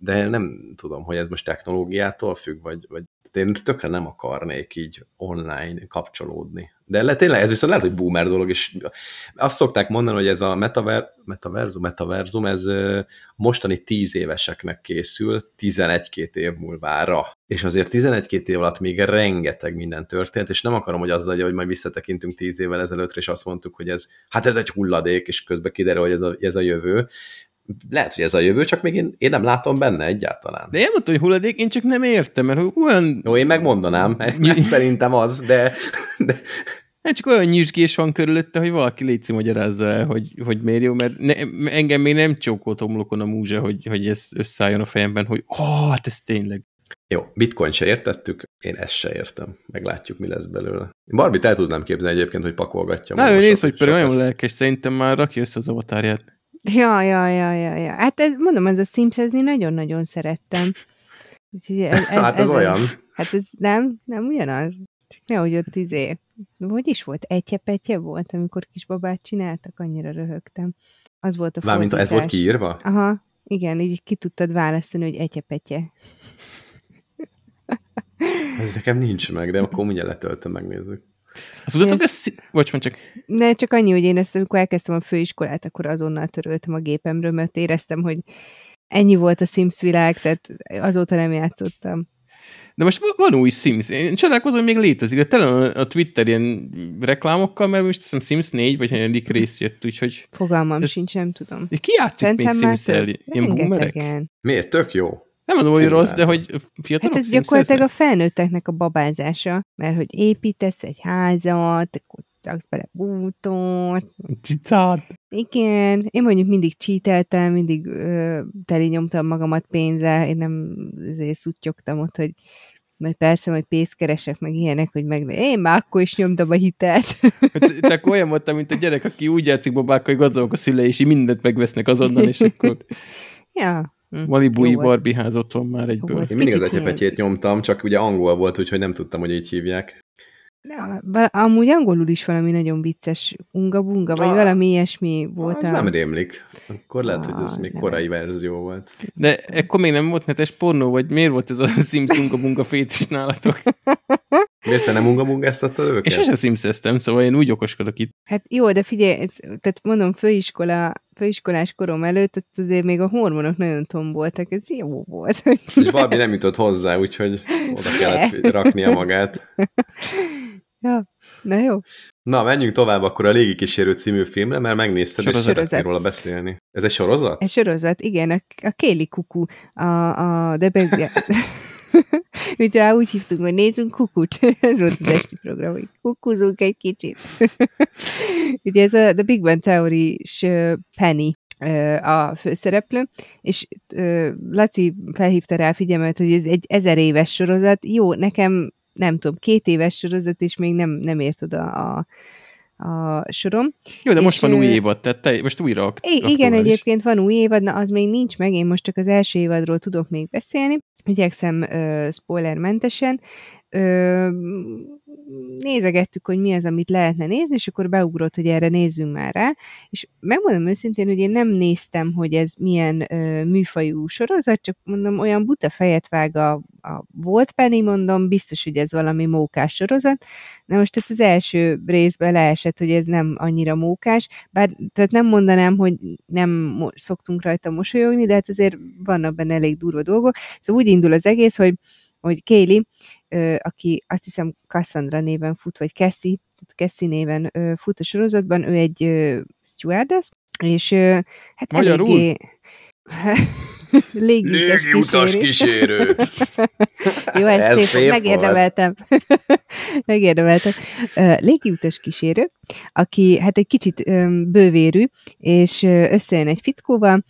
de nem tudom, hogy ez most technológiától függ, vagy, vagy én tökre nem akarnék így online kapcsolódni. De le, tényleg ez viszont lehet, hogy boomer dolog, és azt szokták mondani, hogy ez a metaver, metaverzum, metaverzum, ez mostani tíz éveseknek készül 11-2 év múlvára. És azért 11-2 év alatt még rengeteg minden történt, és nem akarom, hogy az legyen, hogy majd visszatekintünk 10 évvel ezelőttre, és azt mondtuk, hogy ez, hát ez egy hulladék, és közben kiderül, hogy ez a, ez a jövő lehet, hogy ez a jövő, csak még én, én nem látom benne egyáltalán. De én mondtam, hogy hulladék, én csak nem értem, mert olyan... Jó, én megmondanám, mert szerintem az, de... de... Nem csak olyan nyisgés van körülötte, hogy valaki létszi magyarázza el, hogy, hogy miért jó, mert ne, engem még nem csókolt homlokon a múzsa, hogy, hogy ez összeálljon a fejemben, hogy oh, hát ez tényleg. Jó, bitcoin se értettük, én ezt se értem. Meglátjuk, mi lesz belőle. Barbit el tudnám képzelni egyébként, hogy pakolgatja. Na, ő néz, hogy például olyan lelkes, szerintem már rakja össze az avatárját. Ja, ja, ja, ja, ja. Hát ez, mondom, ez a Simsezni nagyon-nagyon szerettem. Úgyhogy ez, ez, hát ez, ez olyan. Hát ez nem, nem ugyanaz. Csak nehogy ott izé. Hogy is volt? Egyepetje volt, amikor kisbabát csináltak, annyira röhögtem. Az volt a Mármint ez volt kiírva? Aha, igen, így ki tudtad választani, hogy egyepetje. Ez nekem nincs meg, de akkor mindjárt letöltöm, megnézzük. Azt tudod, ezt... Bocs, csak. Ne, csak annyi, hogy én ezt, amikor elkezdtem a főiskolát, akkor azonnal töröltem a gépemről, mert éreztem, hogy ennyi volt a Sims világ, tehát azóta nem játszottam. De most van új Sims. Én csodálkozom, hogy még létezik. De tele a Twitter ilyen reklámokkal, mert most hiszem Sims 4, vagy hanyadik rész jött, úgyhogy... Fogalmam ez... sincs, nem tudom. De ki játszik Szerintem még Sims-el? Ilyen boomerek? Miért? Tök jó. Nem mondom, hogy rossz, de hogy fiatalok Hát ez gyakorlatilag a felnőtteknek a babázása, mert hogy építesz egy házat, akkor raksz bele bútort. Cicát. Igen, én mondjuk mindig csíteltem, mindig ö, teli nyomtam magamat pénzzel, én nem azért szuttyogtam ott, hogy majd persze, majd pénzt keresek, meg ilyenek, hogy meg én már akkor is nyomtam a hitelt. Hát, te akkor olyan voltam, mint a gyerek, aki úgy játszik babák, hogy gazdagok a szülei, és így mindent megvesznek azonnal, és akkor... [laughs] ja, Hm. Malibui Barbie ház ott van már egyből. Én mindig az egyepetyét nyomtam, csak ugye angol volt, úgyhogy nem tudtam, hogy így hívják. Ja, amúgy angolul is valami nagyon vicces unga-bunga, vagy ah, valami ilyesmi volt. Az nem rémlik. Akkor lehet, ah, hogy ez még korai verzió volt. De ekkor még nem volt netes pornó, vagy miért volt ez a [laughs] Sims unga-bunga fétis nálatok? [laughs] Miért te nem unga-bungáztattad őket? És sosem simszeztem, szóval én úgy okoskodok itt. Hát jó, de figyelj, ez, tehát mondom, főiskola, főiskolás korom előtt, tehát azért még a hormonok nagyon tomboltak, ez jó volt. És valami nem jutott hozzá, úgyhogy oda kellett raknia magát. Ja, na jó. Na, menjünk tovább akkor a Légikísérő című filmre, mert megnézted, sorozat. és szeretnél róla beszélni. Ez egy sorozat? Egy sorozat, igen, a, a Kéli Kuku, a, a de [laughs] [laughs] Ugye úgy hívtunk, hogy nézzünk kukut. [laughs] ez volt az esti program, hogy kukuzunk egy kicsit. [laughs] Ugye ez a The Big Bang Theory-s Penny a főszereplő, és Laci felhívta rá figyelmet, hogy ez egy ezer éves sorozat. Jó, nekem nem tudom, két éves sorozat, és még nem, nem ért oda a, a sorom. Jó, de és most van új évad, tehát te, most újra akt- Igen, egyébként van új évad, na az még nincs meg, én most csak az első évadról tudok még beszélni, igyekszem uh, spoilermentesen, ö, nézegettük, hogy mi az, amit lehetne nézni, és akkor beugrott, hogy erre nézzünk már rá, és megmondom őszintén, hogy én nem néztem, hogy ez milyen ö, műfajú sorozat, csak mondom, olyan buta fejet vág a, a volt Penny, mondom, biztos, hogy ez valami mókás sorozat, na most tehát az első részben leesett, hogy ez nem annyira mókás, bár tehát nem mondanám, hogy nem szoktunk rajta mosolyogni, de hát azért vannak benne elég durva dolgok, szóval úgy indul az egész, hogy hogy Kéli, aki azt hiszem Cassandra néven fut, vagy Cassie, tehát Cassie néven fut a sorozatban, ő egy stewardess, és hát Magyarul? eléggé... [laughs] Légi utas kísérő. [laughs] Jó, ez, ez szép, szép megérdemeltem. [laughs] Megérdemelte. Légiutas kísérő, aki hát egy kicsit bővérű, és összejön egy fickóval,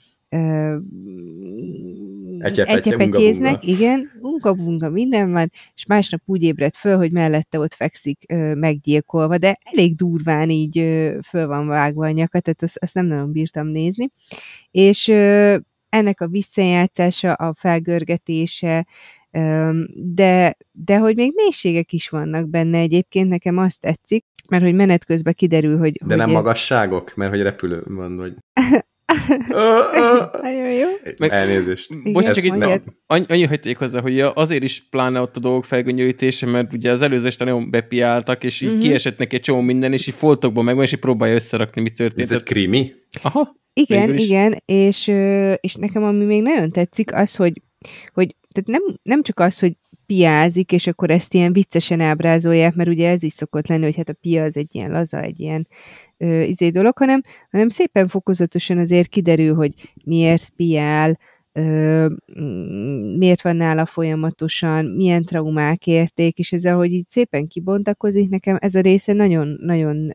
egyepetyéznek, igen, unga-bunga minden van, és másnap úgy ébredt föl, hogy mellette ott fekszik ö, meggyilkolva, de elég durván így ö, föl van vágva a nyaka, tehát azt, azt nem nagyon bírtam nézni. És ö, ennek a visszajátszása, a felgörgetése, de, de hogy még mélységek is vannak benne egyébként, nekem azt tetszik, mert hogy menet közben kiderül, hogy... De hogy nem ez... magasságok? Mert hogy repülő van, vagy... [laughs] Nagyon jó. Meg, Elnézést. Bocs, csak itt annyi, annyi hagyték hozzá, hogy azért is pláne ott a dolgok felgöngyölítése, mert ugye az előző este nagyon bepiáltak, és így uh-huh. kiesett neki egy csomó minden, és így foltokban megvan, és így próbálja összerakni, mi történt. Ez egy krimi? Aha. Igen, igen, és, és nekem ami még nagyon tetszik, az, hogy, hogy tehát nem, nem csak az, hogy piázik, és akkor ezt ilyen viccesen ábrázolják, mert ugye ez is szokott lenni, hogy hát a pia az egy ilyen laza, egy ilyen ö, izé dolog, hanem, hanem szépen fokozatosan azért kiderül, hogy miért piál, ö, miért van nála folyamatosan, milyen traumák érték, és ez ahogy így szépen kibontakozik, nekem ez a része nagyon-nagyon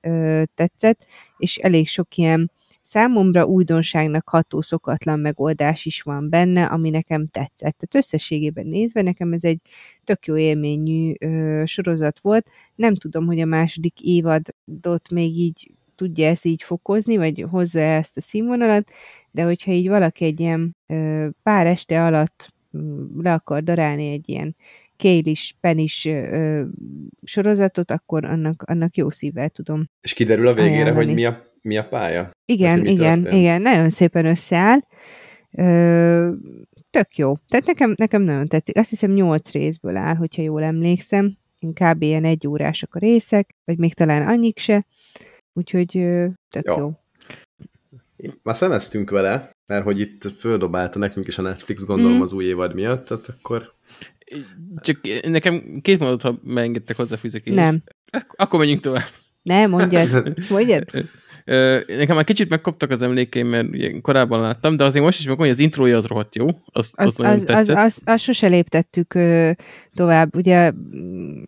tetszett, és elég sok ilyen Számomra újdonságnak ható szokatlan megoldás is van benne, ami nekem tetszett. Tehát összességében nézve nekem ez egy tök jó élményű ö, sorozat volt. Nem tudom, hogy a második évadot még így tudja ezt így fokozni, vagy hozza ezt a színvonalat, de hogyha így valaki egy ilyen ö, pár este alatt le akar darálni egy ilyen kélis, penis ö, sorozatot, akkor annak, annak jó szívvel tudom. És kiderül a végére, ajánlani. hogy mi a mi a pálya? Igen, mi igen, történt? igen, nagyon szépen összeáll. Ö, tök jó. Tehát nekem, nekem nagyon tetszik. Azt hiszem nyolc részből áll, hogyha jól emlékszem. Kb. ilyen egy órásak a részek, vagy még talán annyik se. Úgyhogy tök jó. jó. Már szemeztünk vele, mert hogy itt földobálta nekünk is a Netflix, gondolom mm. az új évad miatt, tehát akkor... Csak nekem két mondatot, ha megengedtek hozzáfűzök én Nem. Ak- akkor menjünk tovább. Nem, mondjad. Mondjad. [laughs] Nekem már kicsit megkoptak az emlékeim, mert ugye korábban láttam, de azért most is megmondom, hogy az intrója az rohadt jó. Az, az, az, az, az, az, az sose léptettük tovább. Ugye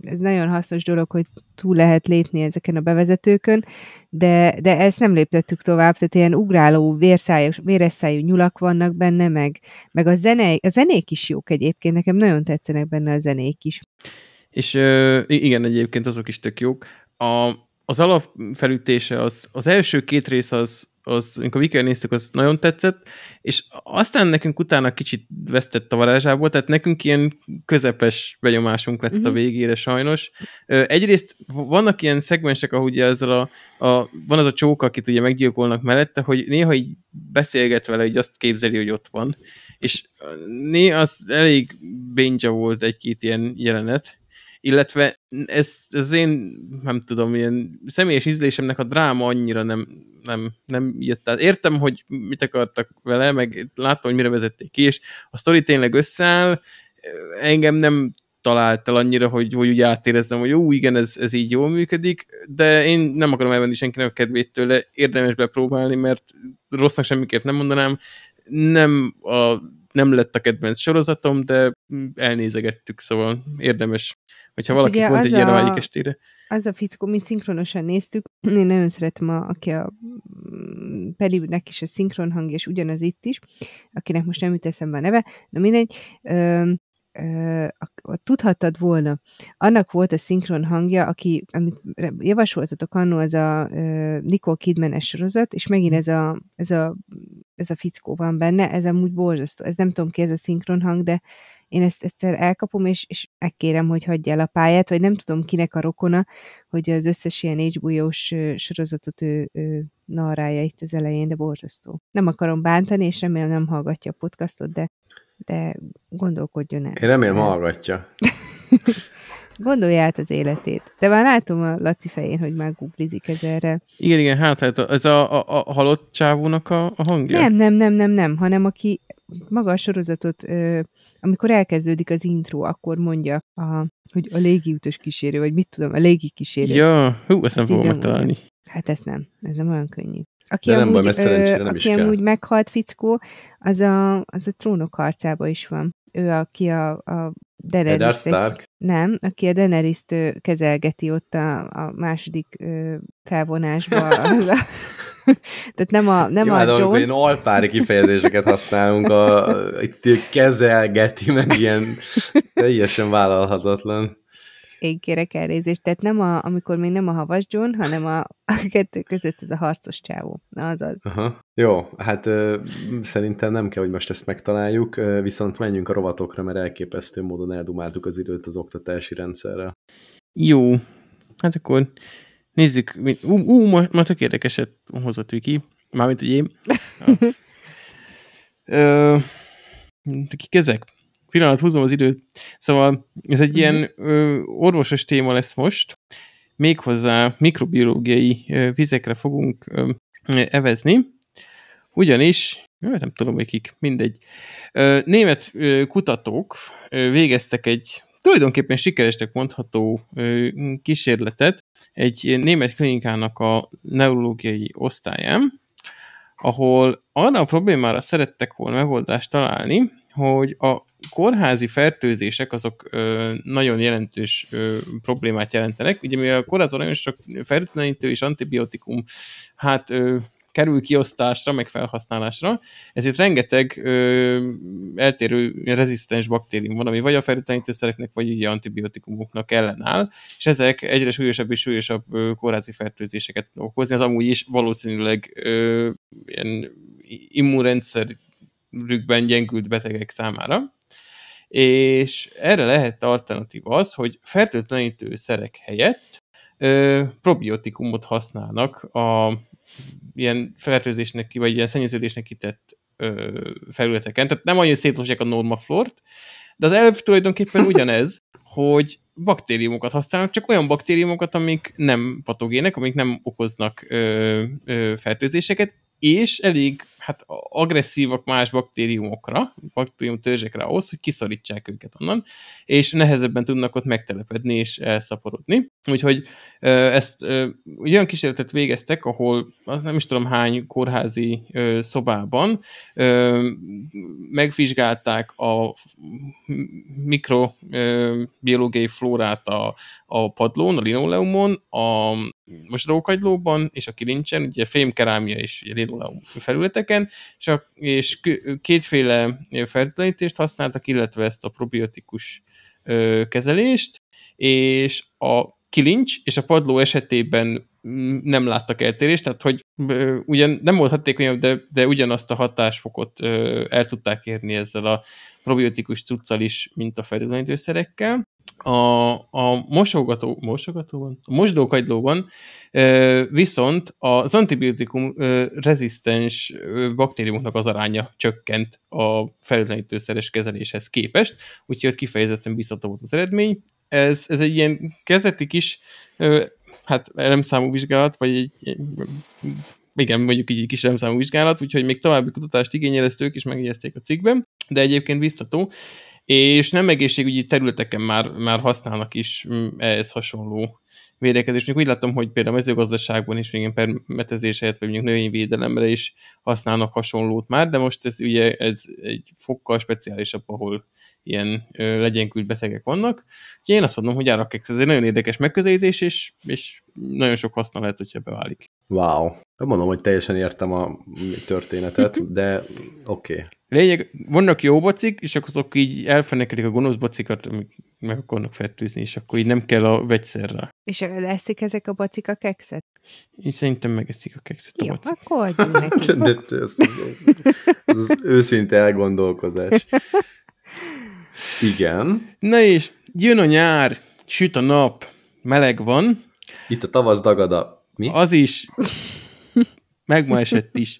ez nagyon hasznos dolog, hogy túl lehet lépni ezeken a bevezetőkön, de, de ezt nem léptettük tovább, tehát ilyen ugráló, vérszájú, véresszájú nyulak vannak benne, meg, meg a, zene, a zenék is jók egyébként, nekem nagyon tetszenek benne a zenék is. És igen, egyébként azok is tök jók. A, az alapfelütése, az, az első két rész az, az, amikor Wicker néztük, az nagyon tetszett, és aztán nekünk utána kicsit vesztett a varázsából, tehát nekünk ilyen közepes benyomásunk lett uh-huh. a mhm. végére sajnos. Egyrészt vannak ilyen szegmensek, ahogy ugye ezzel a, a, van az a csók, akit ugye meggyilkolnak mellette, hogy néha így beszélget vele, hogy azt képzeli, hogy ott van. És néha az elég bénja volt egy-két ilyen jelenet, illetve ez, ez én, nem tudom, ilyen személyes ízlésemnek a dráma annyira nem, nem, nem jött. Át. Értem, hogy mit akartak vele, meg láttam, hogy mire vezették ki, és a sztori tényleg összeáll, engem nem talált el annyira, hogy, hogy úgy átérezzem, hogy jó, igen, ez, ez így jól működik, de én nem akarom elvenni senkinek a kedvét tőle, érdemes bepróbálni, mert rossznak semmiképp nem mondanám, nem a nem lett a kedvenc sorozatom, de elnézegettük, szóval érdemes, hogyha hát valaki pont egy ilyen a... estére. Az a fickó, mi szinkronosan néztük, én nagyon szeretem, a, aki a Peribnek is a szinkron hang, és ugyanaz itt is, akinek most nem jut eszembe a neve, na mindegy, ö, tudhattad volna, annak volt a szinkron hangja, aki, amit javasoltatok annó, az a Nicole kidman sorozat, és megint ez a, ez a, ez a fickó van benne, ez amúgy borzasztó, ez nem tudom ki ez a szinkron hang, de én ezt egyszer elkapom, és, és megkérem, hogy hagyja el a pályát, vagy nem tudom kinek a rokona, hogy az összes ilyen HBO-s sorozatot ő, ő narrálja itt az elején, de borzasztó. Nem akarom bántani, és remélem nem hallgatja a podcastot, de de gondolkodjon el. Én remélem hallgatja. [laughs] Gondolja át az életét. De már látom a Laci fején, hogy már googlizik ezerre. Igen, igen, hát, hát ez a, a, a halott csávónak a, a hangja? Nem, nem, nem, nem, nem, hanem aki maga a sorozatot, amikor elkezdődik az intro, akkor mondja, a, hogy a légiutas kísérő, vagy mit tudom, a légi kísérő. Ja, hú, ezt nem fogom megtalálni. Hát ez nem, ez nem olyan könnyű. Aki De nem amúgy, baj, mert szerencsére nem aki is amúgy kell. meghalt fickó, az a, az a trónok harcába is van. Ő, aki a, a daenerys Stark? nem, aki a daenerys kezelgeti ott a, a második ö, felvonásba. [laughs] Az a, [laughs] tehát nem a, nem Imádom, a amikor John, ilyen alpári kifejezéseket használunk, a, a, itt kezelgeti, meg ilyen teljesen vállalhatatlan. én kérek elnézést, tehát nem a, amikor még nem a havas John, hanem a, [laughs] a kettő között ez a harcos csávó. Na, az az. Aha. Jó, hát ö, szerintem nem kell, hogy most ezt megtaláljuk, ö, viszont menjünk a rovatokra, mert elképesztő módon eldumáltuk az időt az oktatási rendszerrel. Jó. Hát akkor nézzük. Ú, ú ma, ma tök érdekeset hozott Viki. Mármint, hogy én. [laughs] Ö, kik ezek? Pillanat, húzom az időt. Szóval ez egy ilyen ö, orvosos téma lesz most. Méghozzá mikrobiológiai ö, vizekre fogunk ö, evezni. Ugyanis, nem tudom, hogy kik, mindegy. Német kutatók végeztek egy tulajdonképpen sikeresnek mondható kísérletet egy német klinikának a neurológiai osztályán, ahol arra a problémára szerettek volna megoldást találni, hogy a kórházi fertőzések azok ö, nagyon jelentős ö, problémát jelentenek. Ugye mivel a kórházban nagyon sok fertőtlenítő és antibiotikum hát ö, kerül kiosztásra, meg felhasználásra, ezért rengeteg ö, eltérő rezisztens baktérium van, ami vagy a fertőtlenítőszereknek, vagy ugye antibiotikumoknak ellenáll, és ezek egyre súlyosabb és súlyosabb kórházi fertőzéseket okozni, az amúgy is valószínűleg ö, ilyen immunrendszerükben gyengült betegek számára. És erre lehet alternatíva az, hogy fertőtlenítő szerek helyett ö, probiotikumot használnak a ilyen fertőzésnek, ki- vagy ilyen szennyeződésnek kitett ö, felületeken. Tehát nem annyira szétlosják a normaflort, de az elv tulajdonképpen [laughs] ugyanez, hogy baktériumokat használnak, csak olyan baktériumokat, amik nem patogének, amik nem okoznak ö, ö, fertőzéseket, és elég hát, agresszívak más baktériumokra, baktérium törzsekre ahhoz, hogy kiszorítsák őket onnan, és nehezebben tudnak ott megtelepedni és elszaporodni. Úgyhogy ezt egy olyan kísérletet végeztek, ahol az nem is tudom hány kórházi szobában megvizsgálták a mikrobiológiai flórát a, a padlón, a linoleumon, a mosdókagylóban és a kilincsen, ugye fémkerámia és linoleum felületeken, és k- kétféle fertőtlenítést használtak, illetve ezt a probiotikus ö, kezelést, és a kilincs és a padló esetében mm, nem láttak eltérést, tehát hogy ö, ugyan nem volt hatékonyabb, de, de ugyanazt a hatásfokot ö, el tudták érni ezzel a probiotikus cuccal is, mint a fertőtlenítőszerekkel. A, a mosogató, mosogatóban? A mosdókagylóban viszont az antibiotikum rezisztens baktériumoknak az aránya csökkent a fertőtlenítőszeres kezeléshez képest, úgyhogy ott kifejezetten biztató volt az eredmény. Ez, ez egy ilyen kezdeti kis hát elemszámú vizsgálat, vagy egy, igen, mondjuk így kis elemszámú vizsgálat, úgyhogy még további kutatást igényel, ezt ők is megjegyezték a cikkben, de egyébként biztató, és nem egészségügyi területeken már, már használnak is mm, ehhez hasonló védekezést. Úgy látom, hogy például a mezőgazdaságban is igen permetezés helyett, vagy mondjuk növényvédelemre is használnak hasonlót már, de most ez ugye ez egy fokkal speciálisabb, ahol ilyen ö, legyenkült betegek vannak. Úgyhogy én azt mondom, hogy Arakex ez egy nagyon érdekes megközelítés, és, és nagyon sok haszna lehet, hogyha beválik. Wow. Nem mondom, hogy teljesen értem a történetet, de oké. Okay. Lényeg, vannak jó bacik, és akkor azok így elfenekedik a gonosz bacikat, amik meg akarnak fertőzni, és akkor így nem kell a vegyszerre. És leszik ezek a bacik a kekszet? Így szerintem megeszik a kekszet a Jó, bacik. akkor adjunk [laughs] neki. De ez, ez, ez az őszinte elgondolkozás. Igen. Na és jön a nyár, süt a nap, meleg van, Itt a tavasz dagad a... Mi? az is, meg ma esett is,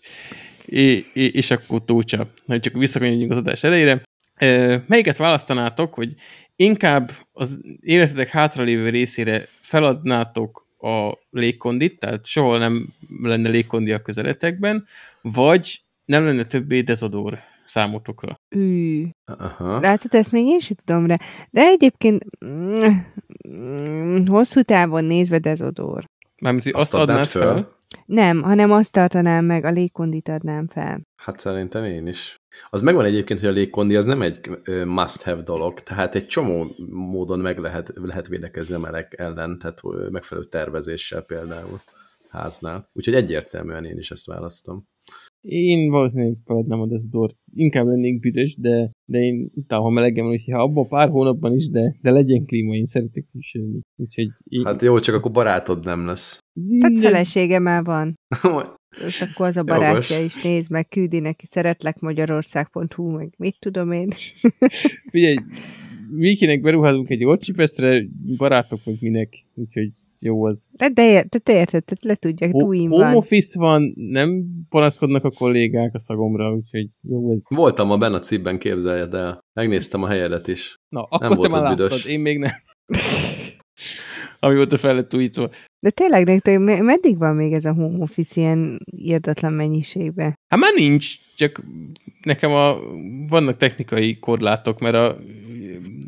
é, é, és akkor tócsa, hogy csak visszakanyarodjunk az adás elejére. Ö, Melyiket választanátok, hogy inkább az életetek hátralévő részére feladnátok a légkondit, tehát soha nem lenne légkondi a közeletekben, vagy nem lenne többé dezodor számotokra. Ű. Aha. Látod, ezt még én sem tudom rá. De egyébként mm, mm, hosszú távon nézve dezodor. Mármint, Azt azt, adnád adnád föl? fel. Nem, hanem azt tartanám meg, a légkondit adnám fel. Hát szerintem én is. Az megvan egyébként, hogy a légkondi az nem egy must-have dolog, tehát egy csomó módon meg lehet, lehet védekezni a meleg ellen, tehát megfelelő tervezéssel például háznál. Úgyhogy egyértelműen én is ezt választom. Én valószínűleg feladnám a dezodort. Inkább lennék büdös, de, de én utána, ha melegem van, ha abban pár hónapban is, de, de legyen klíma, én szeretek viselni. Úgyhogy én... Hát jó, csak akkor barátod nem lesz. Tehát felesége már van. [laughs] És akkor az a barátja Jogos. is néz meg, küldi neki, szeretlek magyarország.hu, meg mit tudom én. [laughs] Figyelj, Mikinek beruházunk egy orcsipeszre, barátok meg minek, úgyhogy jó az. De, de, de te érted, tehát le tudják, Ho- van. Home office van, nem panaszkodnak a kollégák a szagomra, úgyhogy jó ez. Voltam a benne a cipben, képzeljed el. Megnéztem a helyedet is. Na, akkor nem te már láttad, büdös. én még nem. [laughs] Amióta fel lett újítva. De tényleg, nektek meddig van még ez a home office ilyen írdatlan mennyiségben? Hát már nincs, csak nekem a, vannak technikai korlátok, mert a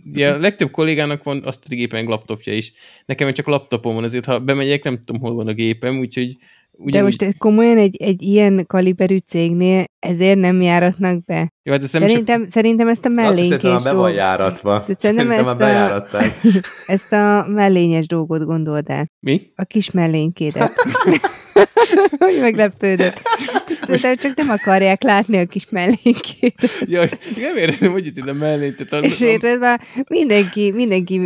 ugye a legtöbb kollégának van azt a gépen laptopja is. Nekem csak laptopom van, ezért ha bemegyek, nem tudom, hol van a gépem, úgyhogy Ugyanúgy... De most komolyan egy, egy ilyen kaliberű cégnél ezért nem járatnak be. Jó, hát szerintem, csak... szerintem ezt a mellénkés dolgot... be van járatva. Szerintem, ezt, a, [laughs] ezt a mellényes dolgot gondold el. Mi? A kis mellénkédet. [laughs] [laughs] hogy meglepődött. De csak nem akarják látni a kis mellénkét. Jaj, nem értem, hogy itt a mellényt. És érted már, mindenki, mindenki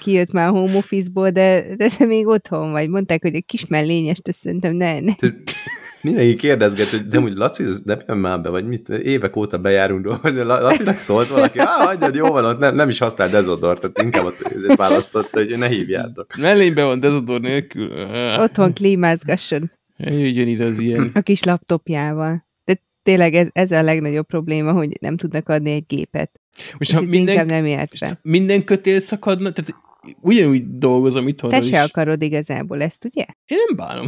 kijött már home office-ból, de, de te még otthon vagy. Mondták, hogy egy kis mellényest, ezt szerintem ne, ne. Mindenki kérdezget, hogy de hogy Laci, nem jön már be, vagy mit? Évek óta bejárunk dolgozni. Lacinak szólt valaki, ah, hagyjad, jó van, ott nem, nem is használ dezodort, tehát inkább ott választotta, hogy ne hívjátok. Mellényben van dezodor nélkül. Otthon klímázgasson. Jöjjön ide az ilyen. A kis laptopjával. De tényleg ez, ez a legnagyobb probléma, hogy nem tudnak adni egy gépet. Most ha minden, nem ért be. minden kötél szakadna, tehát ugyanúgy dolgozom itthon. Te se is. akarod igazából ezt, ugye? Én nem bánom.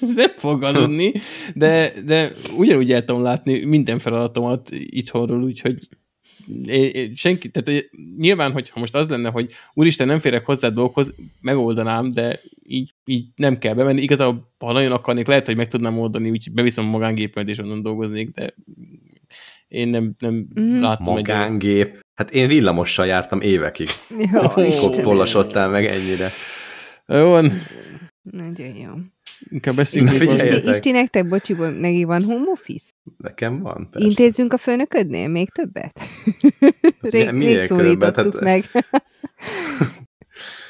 Ez [laughs] nem fog aludni, de, de ugyanúgy el tudom látni minden feladatomat itthonról, úgyhogy én, én, senki, tehát nyilván, hogyha most az lenne, hogy úristen, nem férek hozzá dolghoz, megoldanám, de így, így nem kell bemenni. Igazából, ha nagyon akarnék, lehet, hogy meg tudnám oldani, úgyhogy beviszem a magángépemet, és onnan dolgoznék, de én nem, nem mm. látom Magángép. Egy... Hát én villamossal jártam évekig. Mikor tollasodtál meg ennyire. Jó van. Nagyon jó. Inkább beszéljünk. Isti, Isti, nektek, bocsiból, neki van home office? Nekem van, persze. Intézzünk a főnöködnél még többet? [laughs] rég, rég szólítottuk hát, meg. [laughs]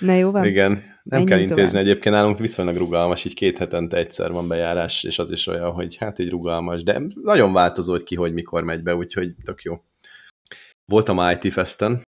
Na jó van. Igen, nem Menjünk kell intézni tovább. egyébként, nálunk viszonylag rugalmas, így két hetente egyszer van bejárás, és az is olyan, hogy hát így rugalmas, de nagyon változó, hogy ki, hogy mikor megy be, úgyhogy tök jó. Voltam IT Festen,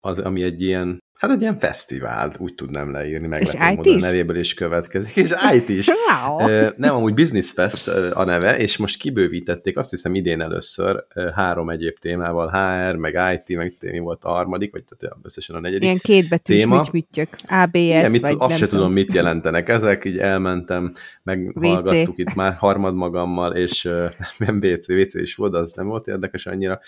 az, ami egy ilyen Hát egy ilyen fesztivál, úgy tudnám leírni, meg és IT módon, is? nevéből is következik. És IT is. [laughs] Wow. Nem, amúgy Business Fest a neve, és most kibővítették, azt hiszem idén először három egyéb témával, HR, meg IT, meg mi volt a harmadik, vagy tehát összesen a negyedik Ilyen kétbetűs téma. mittyök, ABS, Igen, mit, vagy Azt se tudom, mit jelentenek ezek, így elmentem, meghallgattuk itt már harmad magammal, és [laughs] nem WC, WC is volt, az nem volt érdekes annyira,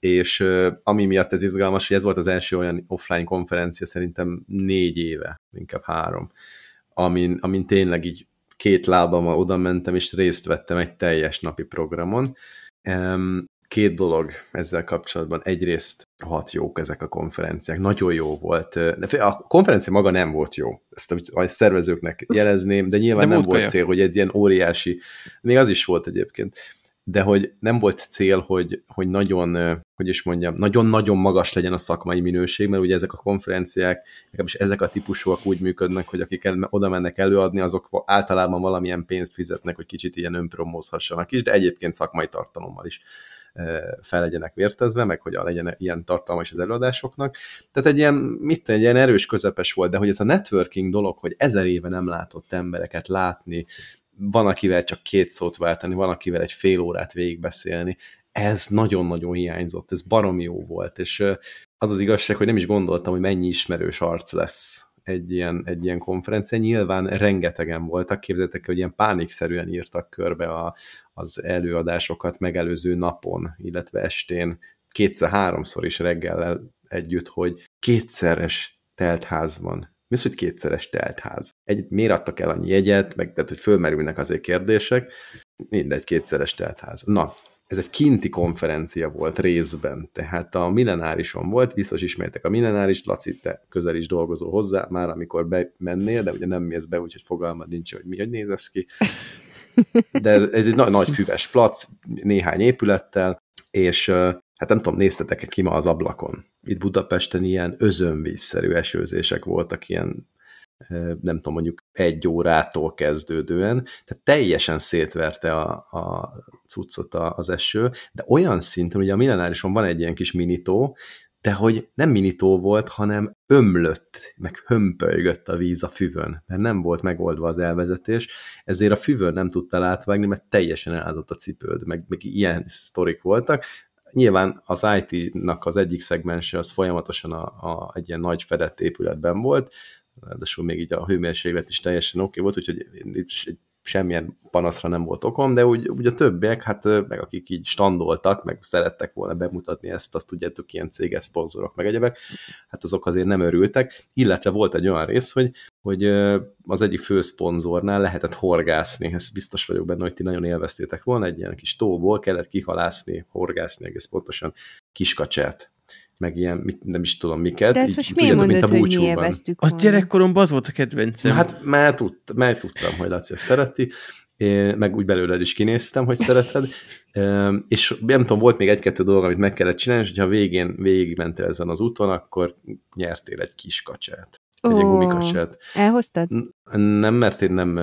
és ami miatt ez izgalmas, hogy ez volt az első olyan offline konferencia szerintem négy éve, inkább három, amin, amin tényleg így két lábammal oda mentem, és részt vettem egy teljes napi programon. Két dolog ezzel kapcsolatban. Egyrészt hat jók ezek a konferenciák. Nagyon jó volt. A konferencia maga nem volt jó. Ezt a szervezőknek jelezném, de nyilván de nem volt cél, hogy egy ilyen óriási, még az is volt egyébként, de hogy nem volt cél, hogy, hogy nagyon, hogy is mondjam, nagyon-nagyon magas legyen a szakmai minőség, mert ugye ezek a konferenciák, legalábbis ezek a típusúak úgy működnek, hogy akik el, oda mennek előadni, azok általában valamilyen pénzt fizetnek, hogy kicsit ilyen önpromózhassanak is, de egyébként szakmai tartalommal is fel legyenek vértezve, meg hogy legyen ilyen tartalma is az előadásoknak. Tehát egy ilyen, mit egy ilyen erős közepes volt, de hogy ez a networking dolog, hogy ezer éve nem látott embereket látni, van, akivel csak két szót váltani, van, akivel egy fél órát végigbeszélni. Ez nagyon-nagyon hiányzott, ez baromi jó volt, és az az igazság, hogy nem is gondoltam, hogy mennyi ismerős arc lesz egy ilyen, egy ilyen konferencia. Nyilván rengetegen voltak, képzeljétek, hogy ilyen pánikszerűen írtak körbe a, az előadásokat megelőző napon, illetve estén, kétszer-háromszor is reggel együtt, hogy kétszeres teltházban Mi az, hogy kétszeres teltház? Egy, miért adtak el annyi jegyet, meg tehát, hogy fölmerülnek azért kérdések, mindegy, kétszeres teltház. Na, ez egy kinti konferencia volt részben, tehát a millenárison volt, biztos ismertek a millenáris, Laci, te közel is dolgozó hozzá, már amikor bemennél, de ugye nem mész be, úgyhogy fogalmad nincs, hogy mi, hogy néz ez ki. De ez egy nagy, nagy füves plac, néhány épülettel, és hát nem tudom, néztetek-e ki ma az ablakon? Itt Budapesten ilyen özönvízszerű esőzések voltak, ilyen nem tudom, mondjuk egy órától kezdődően, tehát teljesen szétverte a, a cuccot az eső, de olyan szinten, ugye a millenárison van egy ilyen kis minitó, de hogy nem minitó volt, hanem ömlött, meg hömpölygött a víz a füvön, mert nem volt megoldva az elvezetés, ezért a füvön nem tudta átvágni, mert teljesen elázott a cipőd, meg, meg ilyen sztorik voltak. Nyilván az IT-nak az egyik szegmense az folyamatosan a, a, egy ilyen nagy fedett épületben volt, ráadásul még így a hőmérséklet is teljesen oké okay volt, úgyhogy egy semmilyen panaszra nem volt okom, de úgy, úgy a többiek, hát meg akik így standoltak, meg szerettek volna bemutatni ezt, azt tudjátok, ilyen céges szponzorok, meg egyebek, hát azok azért nem örültek, illetve volt egy olyan rész, hogy, hogy az egyik fő szponzornál lehetett horgászni, ezt biztos vagyok benne, hogy ti nagyon élveztétek volna, egy ilyen kis tóból kellett kihalászni, horgászni egész pontosan kiskacsát meg ilyen, mit, nem is tudom miket. De ezt most miért mondod, mint a hogy mi élveztük Az gyerekkoromban az volt a kedvencem. Hát már, tud, már tudtam, hogy Laci ezt szereti, meg úgy belőled is kinéztem, hogy szereted, [laughs] és nem tudom, volt még egy-kettő dolog, amit meg kellett csinálni, és hogyha végén végigmentél ezen az úton, akkor nyertél egy kis kacsát. Egy oh, gumikacsát. Elhoztad? Nem, mert én nem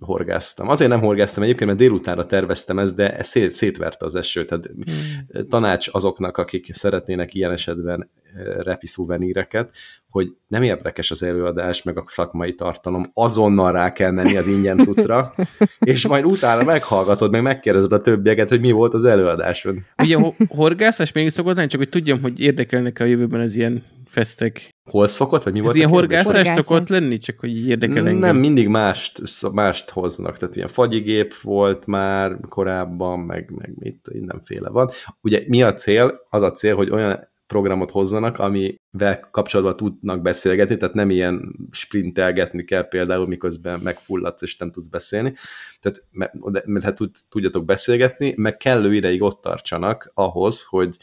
horgáztam. Azért nem horgáztam egyébként, mert délutánra terveztem ezt, de ez szét, szétverte az eső. Tehát hmm. tanács azoknak, akik szeretnének ilyen esetben repi szuveníreket, hogy nem érdekes az előadás, meg a szakmai tartalom, azonnal rá kell menni az ingyen cuccra, [laughs] és majd utána meghallgatod, meg megkérdezed a többieket, hogy mi volt az előadáson. Ugye horgászás még szokott lenni, csak hogy tudjam, hogy érdekelnek a jövőben az ilyen fesztek. Hol szokott, vagy mi volt? Ez ilyen horgászás, horgászás szokott lenni, csak hogy érdekel engem. Nem, mindig mást, mást hoznak, tehát ilyen fagyigép volt már korábban, meg, meg mit, mindenféle van. Ugye mi a cél? Az a cél, hogy olyan programot hozzanak, amivel kapcsolatban tudnak beszélgetni, tehát nem ilyen sprintelgetni kell például, miközben megfulladsz és nem tudsz beszélni. Tehát, mert, mert hát tudjatok beszélgetni, meg kellő ideig ott tartsanak ahhoz, hogy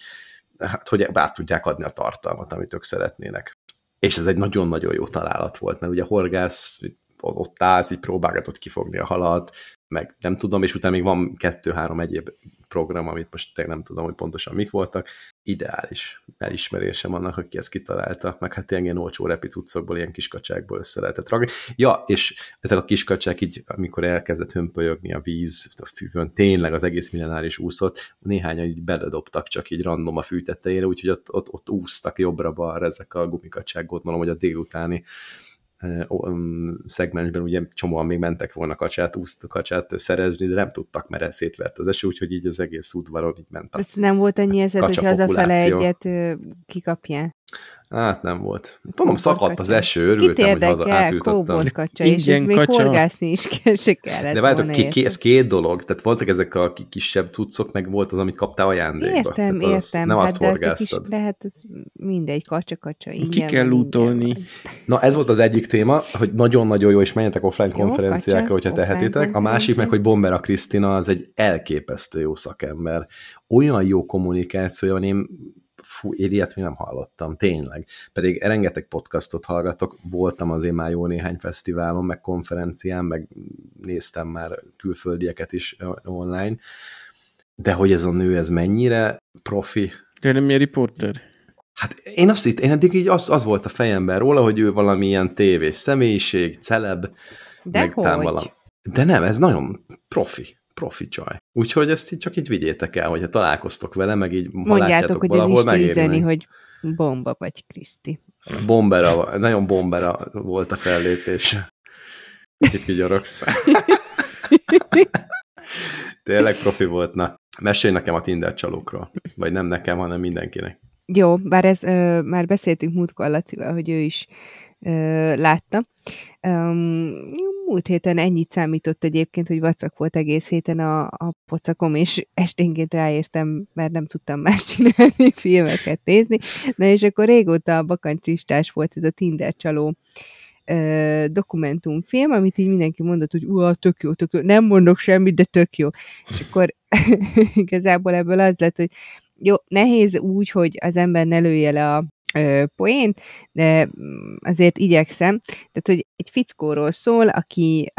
hát, hogy át tudják adni a tartalmat, amit ők szeretnének. És ez egy nagyon-nagyon jó találat volt, mert ugye a horgász ott állsz, így próbálgatott kifogni a halat, meg nem tudom, és utána még van kettő-három egyéb program, amit most tényleg nem tudom, hogy pontosan mik voltak. Ideális elismerésem annak, aki ezt kitalálta, meg hát ilyen olcsó repicuccokból, ilyen kiskacsákból össze lehetett ragni. Ja, és ezek a kiskacsák így, amikor elkezdett hömpölyögni a víz a füvön, tényleg az egész millenáris úszott, néhányan így beledobtak csak így random a fű tetejére, úgyhogy ott, ott, ott úsztak jobbra-balra ezek a gumikacsák, gondolom, hogy a délutáni szegmensben ugye csomóan még mentek volna kacsát, úszt, kacsát szerezni, de nem tudtak, mert szétvert az eső, úgyhogy így az egész udvaron így ment a Ez nem volt annyi ezet, hogy hazafele egyet kikapja? Hát nem volt. Mondom, szakadt az eső, örültem, hogy haza átütöttem. kacsa, és ez még kacsa. horgászni is kell, se kellett De várjátok, ki, ki, ez két dolog, tehát voltak ezek a kisebb cuccok, meg volt az, amit kaptál ajándékba. Értem, tehát az, értem. Nem hát azt horgáztad. Kis, lehet, ez mindegy, kacsa-kacsa, Ki kell útolni. Na, ez volt az egyik téma, hogy nagyon-nagyon jó, és menjetek offline jó, konferenciákra, kacsa, hogyha tehetitek. A másik meg, hogy Bombera Krisztina az egy elképesztő jó szakember. Olyan jó kommunikációja van, én fú, én ilyet még nem hallottam, tényleg. Pedig rengeteg podcastot hallgatok, voltam azért már jó néhány fesztiválon, meg konferencián, meg néztem már külföldieket is online, de hogy ez a nő, ez mennyire profi. De nem milyen riporter? Hát én azt itt, én eddig így az, az volt a fejemben róla, hogy ő valamilyen tévés személyiség, celeb, de meg hogy? valami. De nem, ez nagyon profi profi csaj. Úgyhogy ezt így csak így vigyétek el, hogyha találkoztok vele, meg így Mondjátok, hogy valahol ez is üzeni, hogy bomba vagy Kriszti. Bombera, nagyon bombera volt a fellépés. Itt vigyorogsz. [laughs] Tényleg profi volt, na. Mesélj nekem a Tinder csalókról. Vagy nem nekem, hanem mindenkinek. Jó, bár ez, ö, már beszéltünk múltkor Lacival, hogy ő is ö, látta. Um, múlt héten ennyit számított egyébként, hogy vacak volt egész héten a, a pocakom, és esténként ráértem, mert nem tudtam más [laughs] csinálni, filmeket nézni. Na és akkor régóta a bakancsistás volt ez a Tinder csaló dokumentumfilm, amit így mindenki mondott, hogy uha, tök jó, tök jó, nem mondok semmit, de tök jó. És akkor [laughs] igazából ebből az lett, hogy jó, nehéz úgy, hogy az ember ne lője le a poént, de mm, azért igyekszem. Tehát, hogy egy fickóról szól, aki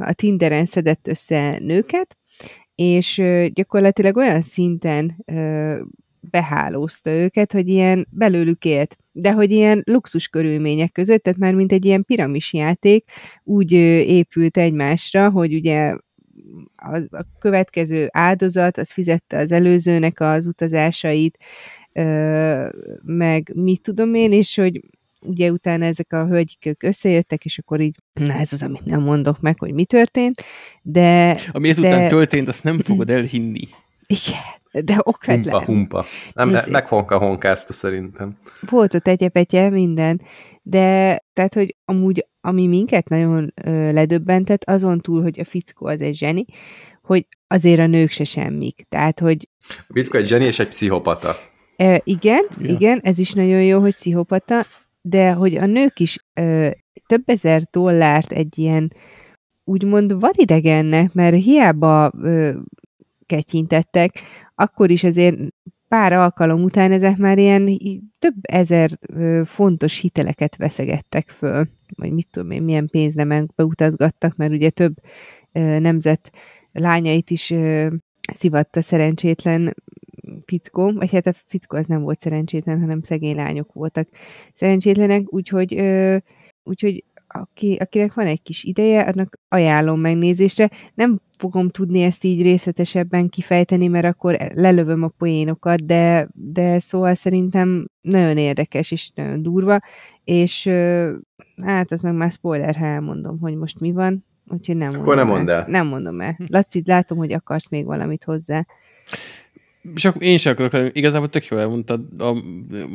a, Tinderen szedett össze nőket, és gyakorlatilag olyan szinten behálózta őket, hogy ilyen belőlük élt. De hogy ilyen luxus körülmények között, tehát már mint egy ilyen piramis játék, úgy épült egymásra, hogy ugye a következő áldozat, az fizette az előzőnek az utazásait, meg mit tudom én, és hogy ugye utána ezek a hölgyik összejöttek, és akkor így, na ez az, amit nem mondok meg, hogy mi történt, de... Ami ezután de... történt, azt nem fogod elhinni. Igen, de okvetlen. Humpa, humpa. Nem, Ezért. meghonka honkázta szerintem. Volt ott egyepetje, minden, de tehát, hogy amúgy, ami minket nagyon ö, ledöbbentett, azon túl, hogy a fickó az egy zseni, hogy azért a nők se semmik. Tehát, hogy... A fickó egy zseni és egy pszichopata. E, igen, ja. igen, ez is nagyon jó, hogy pszichopata, de hogy a nők is ö, több ezer dollárt egy ilyen úgymond vadidegennek, mert hiába ö, ketyintettek, akkor is azért pár alkalom után ezek már ilyen több ezer ö, fontos hiteleket veszegettek föl, vagy mit tudom én, milyen pénznemekbe utazgattak, mert ugye több ö, nemzet lányait is ö, szivatta szerencsétlen fickó, vagy hát a fickó az nem volt szerencsétlen, hanem szegény lányok voltak szerencsétlenek, úgyhogy, ö, úgyhogy aki, akinek van egy kis ideje, annak ajánlom megnézésre. Nem fogom tudni ezt így részletesebben kifejteni, mert akkor lelövöm a poénokat, de, de szóval szerintem nagyon érdekes és nagyon durva, és hát az meg már spoiler, ha elmondom, hogy most mi van, úgyhogy nem Akkor nem mondd el. Nem mondom el. Laci, látom, hogy akarsz még valamit hozzá. Csak én sem akarok, igazából tök jól elmondtad, a,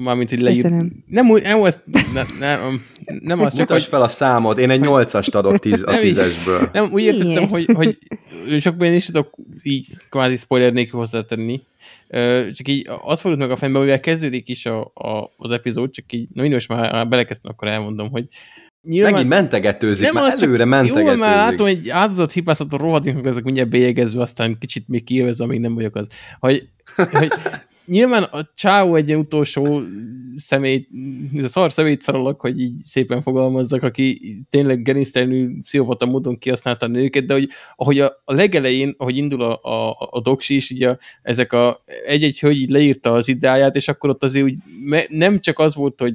mármint így leír. Nem, nem, ez, ne, nem, nem az csak, hogy... fel a számot, én egy nyolcast adok tíz, a tízesből. Nem, úgy értettem, hogy, hogy csak én is tudok így kvázi spoiler nélkül hozzátenni. Csak így azt fordult meg a fejembe, mivel kezdődik is a, a, az epizód, csak így, na mindig most már belekezdtem, akkor elmondom, hogy Nyilván... Megint mentegetőzik, nem már előre mentegetőzik. Jó, már látom, hogy áldozat hibáztató rohadékok, ezek mindjárt bélyegezve, aztán kicsit még kijövezve, amíg nem vagyok az. Hogy, hogy nyilván a Csáó egy utolsó személy, ez a szar személyt szarolok, hogy így szépen fogalmazzak, aki tényleg genisztelnű, pszichopata módon kihasználta a nőket, de hogy ahogy a, a legelején, ahogy indul a, a, a doksi is, így a, ezek a egy-egy hölgy így leírta az ideáját, és akkor ott azért úgy me, nem csak az volt, hogy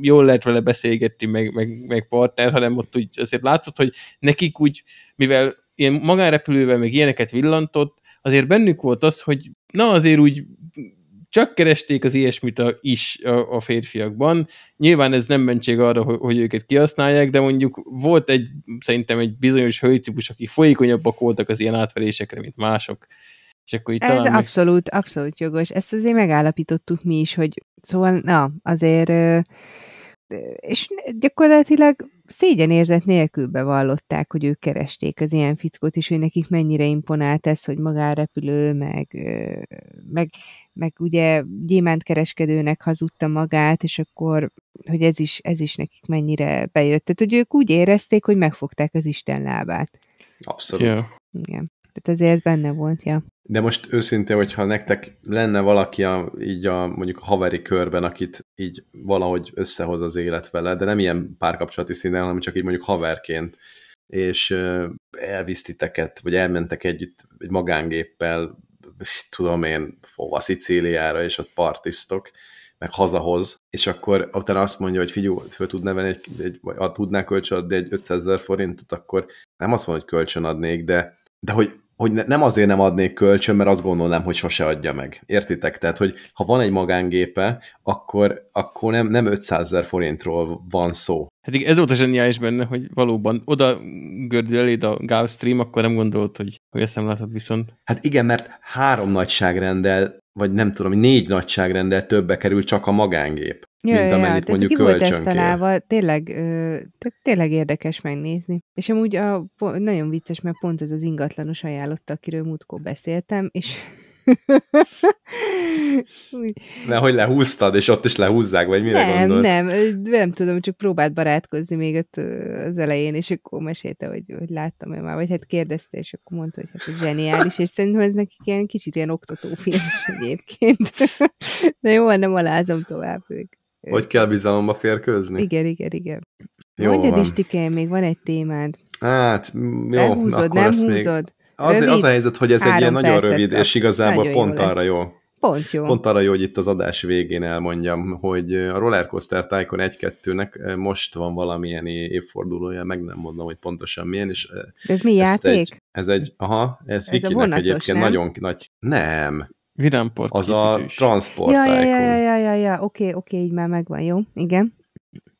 jól lehet vele beszélgetni, meg, meg, meg partner, hanem ott úgy azért látszott, hogy nekik úgy, mivel ilyen magánrepülővel meg ilyeneket villantott, azért bennük volt az, hogy na azért úgy csak keresték az ilyesmit a, is a, a férfiakban. Nyilván ez nem mentség arra, hogy, hogy őket kihasználják, de mondjuk volt egy, szerintem egy bizonyos hölgytípus, akik folyékonyabbak voltak az ilyen átverésekre, mint mások. És akkor itt Ez abszolút, abszolút jogos. Ezt azért megállapítottuk mi is, hogy szóval, na, azért és gyakorlatilag szégyenérzet nélkül bevallották, hogy ők keresték az ilyen fickót, és hogy nekik mennyire imponált ez, hogy magárepülő, meg, meg, meg ugye kereskedőnek hazudta magát, és akkor, hogy ez is, ez is nekik mennyire bejött. Tehát, hogy ők úgy érezték, hogy megfogták az Isten lábát. Abszolút. Yeah. Igen. Tehát azért ez benne volt, ja. De most őszintén, hogyha nektek lenne valaki a, így a mondjuk a haveri körben, akit így valahogy összehoz az élet vele, de nem ilyen párkapcsolati szinten, hanem csak így mondjuk haverként, és elvisz titeket, vagy elmentek együtt egy magángéppel, tudom én, hova, Szicíliára, és ott partisztok, meg hazahoz, és akkor utána azt mondja, hogy figyelj, föl tud neven egy, egy vagy tudnál kölcsön adni egy 500 ezer forintot, akkor nem azt mondom, hogy kölcsön adnék, de de hogy, hogy nem azért nem adnék kölcsön, mert azt gondolnám, hogy sose adja meg. Értitek? Tehát, hogy ha van egy magángépe, akkor, akkor nem, nem 500 ezer forintról van szó. Hát ez volt a zseniális benne, hogy valóban oda gördül eléd a Gulfstream, akkor nem gondolt, hogy, hogy ezt nem látod viszont. Hát igen, mert három nagyságrendel, vagy nem tudom, négy nagyságrendel többe kerül csak a magángép. Ja, mint amennyit ja, mondjuk ki volt kölcsön kér. tesztelálva, tényleg, ö, tényleg érdekes megnézni. És amúgy a, nagyon vicces, mert pont ez az ingatlanos ajánlotta, akiről múltkor beszéltem, és [laughs] De hogy lehúztad, és ott is lehúzzák, vagy mire nem, gondolsz? nem, nem tudom, csak próbált barátkozni még ott az elején, és akkor mesélte, hogy, hogy láttam-e már, vagy hát kérdezte, és akkor mondta, hogy hát ez zseniális, és szerintem ez nekik ilyen kicsit ilyen oktatófilmes [laughs] egyébként. De jó, nem alázom tovább ők. Hogy kell bizalomba férkőzni? Igen, igen, igen. Jó Mondjad van. is, Tiken, még van egy témád. Hát, jó, Elhúzod, akkor nem ezt még... Az, Rövid? az a helyzet, hogy ez egy ilyen nagyon rövid, kapsz. és igazából Nagyon jó pont lesz. arra jó. Pont jó. Pont arra jó, hogy itt az adás végén elmondjam, hogy a Rollercoaster Tycoon 1-2-nek most van valamilyen évfordulója, meg nem mondom, hogy pontosan milyen, és De ez mi játék? Egy, ez egy, aha, ez, Ez Vikinek vonatos, egyébként nem? nagyon nagy, nem, Vidámpark az a. Transport Ja, ja, Tycoon. ja, ja, ja, ja, ja, oké, oké, így már megvan, jó? Igen.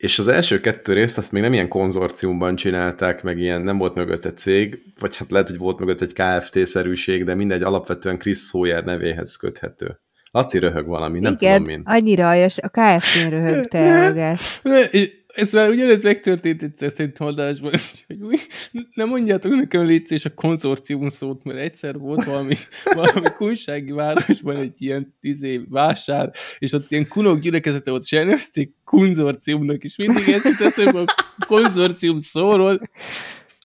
És az első kettő részt azt még nem ilyen konzorciumban csinálták, meg ilyen nem volt mögött egy cég, vagy hát lehet, hogy volt mögött egy KFT-szerűség, de mindegy, alapvetően Chris Sawyer nevéhez köthető. Laci röhög valami, nem Igen, tudom én. annyira aljas, a KFT-n röhögte [laughs] és ez már ugyanez megtörtént itt szerintem adásban, [laughs] hogy úgy, nem mondjátok nekem légy és a konzorcium szót, mert egyszer volt valami, [laughs] valami kunsági városban egy ilyen izé, vásár, és ott ilyen kunok gyülekezete volt, és elnevezték konzorciumnak, és mindig ez jut eszembe a konzorcium szóról.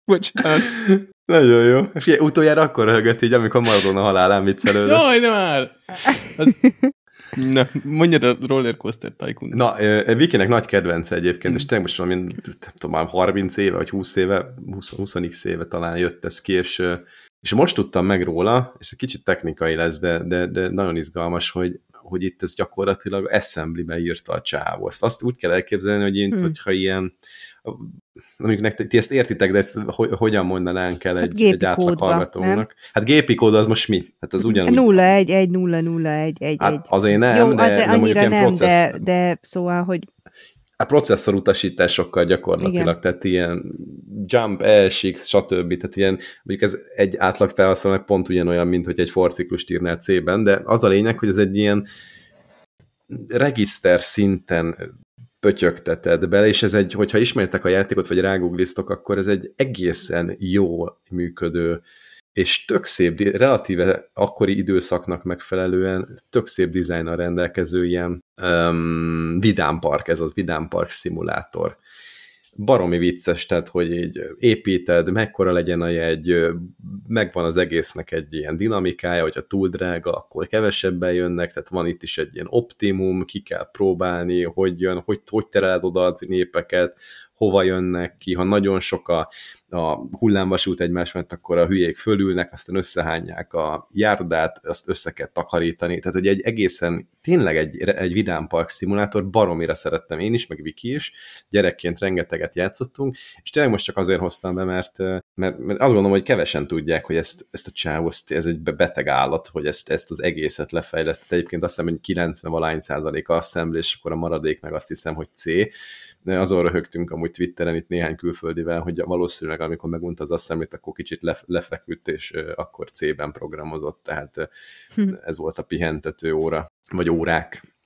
Bocsánat. Nagyon jó. Figyelj, utoljára akkor röhögött így, amikor Maradona halálán viccelődött. Jaj, de már! Az... Na, mondjad a rollercoaster tycoon. Na, ö, Vikinek nagy kedvence egyébként, és tényleg most valami, nem tudom, már 30 éve, vagy 20 éve, 20, 20 éve talán jött ez ki, és, és most tudtam meg róla, és egy kicsit technikai lesz, de, de, de nagyon izgalmas, hogy, hogy itt ez gyakorlatilag assembly-be írta a csávó. Azt, azt úgy kell elképzelni, hogy én, Hmm. hogyha ilyen mondjuk nektek, ti ezt értitek, de ezt hogy, hogyan mondanánk el Hát egy, egy átlag kódba, hallgatónak? Hát gépi kód az most mi? Hát az ugyanúgy. 0 1 1 0 0 1 1 Hát 1. azért nem, Jó, de, azért de mondjuk nem, processz, de, de szóval, hogy a processzor utasításokkal gyakorlatilag, Igen. Tehát ilyen jump, ESX, stb. Tehát ilyen, mondjuk ez egy átlag felhasználónak pont ugyanolyan, mint hogy egy forciklust írnál C-ben, de az a lényeg, hogy ez egy ilyen regiszter szinten pötyögteted bele, és ez egy, hogyha ismertek a játékot, vagy ráguglisztok, akkor ez egy egészen jó működő, és tök szép, relatíve akkori időszaknak megfelelően tök szép dizájnnal rendelkező ilyen um, vidámpark, ez az vidámpark szimulátor. Baromi vicces, tehát, hogy így építed, mekkora legyen a jegy, megvan az egésznek egy ilyen dinamikája, hogyha túl drága, akkor kevesebben jönnek, tehát van itt is egy ilyen optimum, ki kell próbálni, hogy jön, hogy, hogy tereled oda a népeket, hova jönnek ki, ha nagyon sok a, a hullámvasút egymás mellett, akkor a hülyék fölülnek, aztán összehányják a járdát, azt össze kell takarítani. Tehát, hogy egy egészen, tényleg egy, egy vidámpark szimulátor, baromira szerettem én is, meg Viki is, gyerekként rengeteget játszottunk, és tényleg most csak azért hoztam be, mert, mert, mert azt gondolom, hogy kevesen tudják, hogy ezt, ezt a csávoszt, ez egy beteg állat, hogy ezt, ezt az egészet lefejlesztett. Egyébként azt hiszem, hogy 90 valány százaléka assembly, és akkor a maradék meg azt hiszem, hogy C. De azon röhögtünk amúgy Twitteren itt néhány külföldivel, hogy valószínűleg amikor megunta az assembly akkor kicsit lef- lefeküdt, és akkor C-ben programozott, tehát Hm. ez volt a pihentető óra, vagy órák.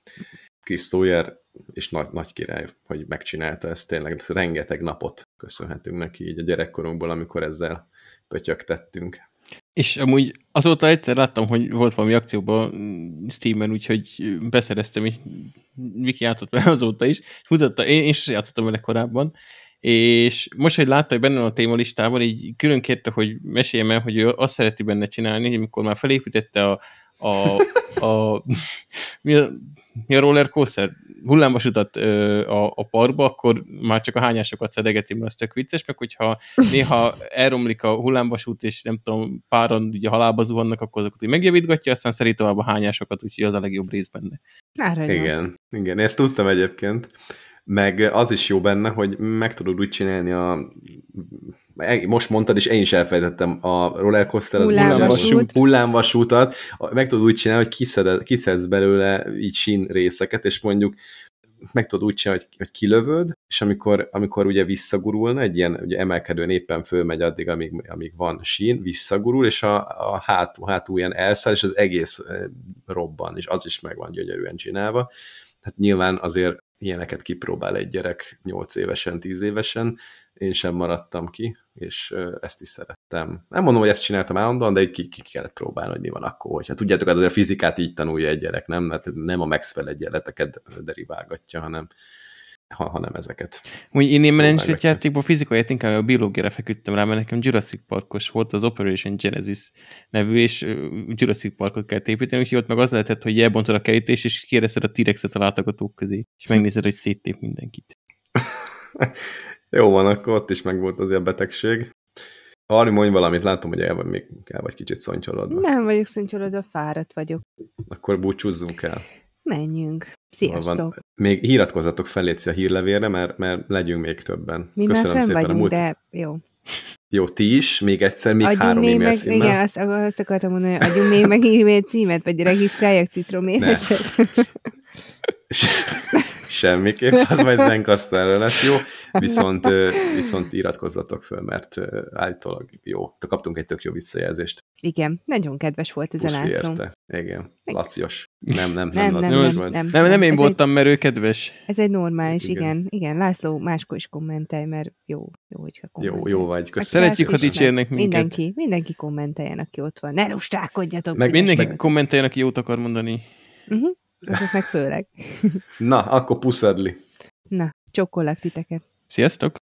Chris Sawyer, és nagy, nagy király, hogy megcsinálta ezt tényleg, rengeteg napot köszönhetünk neki így a gyerekkorunkból, amikor ezzel pötyögtettünk. És amúgy azóta egyszer láttam, hogy volt valami akcióban mm, Steam-en, úgyhogy beszereztem, és Viki játszott vele azóta is. Mutatta, én, sem játszottam vele korábban, és most, hogy látta, hogy benne a témalistában, így külön kérte, hogy meséljem el, hogy ő azt szereti benne csinálni, hogy amikor már felépítette a, a, a, [laughs] mi a, mi a roller coaster hullámvasutat ö, a, a parkba, akkor már csak a hányásokat szedegeti, mert az tök vicces, meg hogyha néha elromlik a hullámvasút, és nem tudom, páran ugye halálba zuhannak, akkor azokat így megjavítgatja, aztán szeri tovább a hányásokat, úgyhogy az a legjobb rész benne. Aranyos. Igen, igen, ezt tudtam egyébként. Meg az is jó benne, hogy meg tudod úgy csinálni a... Most mondtad, és én is elfelejtettem a rollercoaster, az Hullámvasút. hullámvasútat, meg tudod úgy csinálni, hogy kiszeded, kiszedsz belőle így sín részeket, és mondjuk meg tudod úgy csinálni, hogy, hogy kilövöd, és amikor, amikor ugye visszagurulna, egy ilyen ugye emelkedőn éppen fölmegy addig, amíg, amíg van sín, visszagurul, és a, a hátul, hátul ilyen elszáll, és az egész robban, és az is meg van gyönyörűen csinálva. Hát nyilván azért ilyeneket kipróbál egy gyerek 8 évesen, 10 évesen, én sem maradtam ki, és ezt is szerettem. Nem mondom, hogy ezt csináltam állandóan, de így ki, ki kellett próbálni, hogy mi van akkor. Hogyha tudjátok, hát azért a fizikát így tanulja egy gyerek, nem? Mert nem a Maxwell egyenleteket deriválgatja, hanem ha, hanem ezeket. Úgy én én menedzsment játékban fizikai inkább a biológiára feküdtem rá, mert nekem Jurassic Parkos volt az Operation Genesis nevű, és Jurassic Parkot kell építeni, úgyhogy ott meg az lehetett, hogy elbontod a kerítés, és kérdezted a T-rexet a látogatók közé, és megnézed, hogy széttép mindenkit. [laughs] Jó van, akkor ott is megvolt az ilyen betegség. Arni, mondj valamit, látom, hogy el vagy, még el vagy kicsit szontyolodva. Nem vagyok szontyolodva, fáradt vagyok. Akkor búcsúzzunk el. Menjünk. Sziasztok. Van. Még hiratkozzatok fel a hírlevélre, mert, mert legyünk még többen. Mi Köszönöm szépen vagyunk, a múlt... de jó. Jó, ti is, még egyszer, még adjunk három e-mail meg, Igen, azt, azt akartam mondani, hogy adjunk még meg e-mail címet, vagy regisztráljak citroméreset. [laughs] semmiképp, az majd Zencasterre lesz jó, viszont, viszont iratkozzatok föl, mert állítólag jó. Kaptunk egy tök jó visszajelzést. Igen, nagyon kedves volt ez a László. érte. Igen, lacios. Nem, nem, nem, nem, nem, nem, nem, nem, nem, nem én ez voltam, egy, mert ő kedves. Ez egy normális, igen. igen. Igen, László máskor is kommentelj, mert jó, jó, hogyha kommentelsz. Jó, jó vagy, köszönöm. Szeretjük, ha dicsérnek minket. Mindenki, mindenki kommenteljen, aki ott van. Ne lustákodjatok. Meg mindenki kommenteljen, aki jót akar mondani. Uh-huh. Azok meg főleg. Na, akkor puszadli. Na, csokkollak titeket. Sziasztok!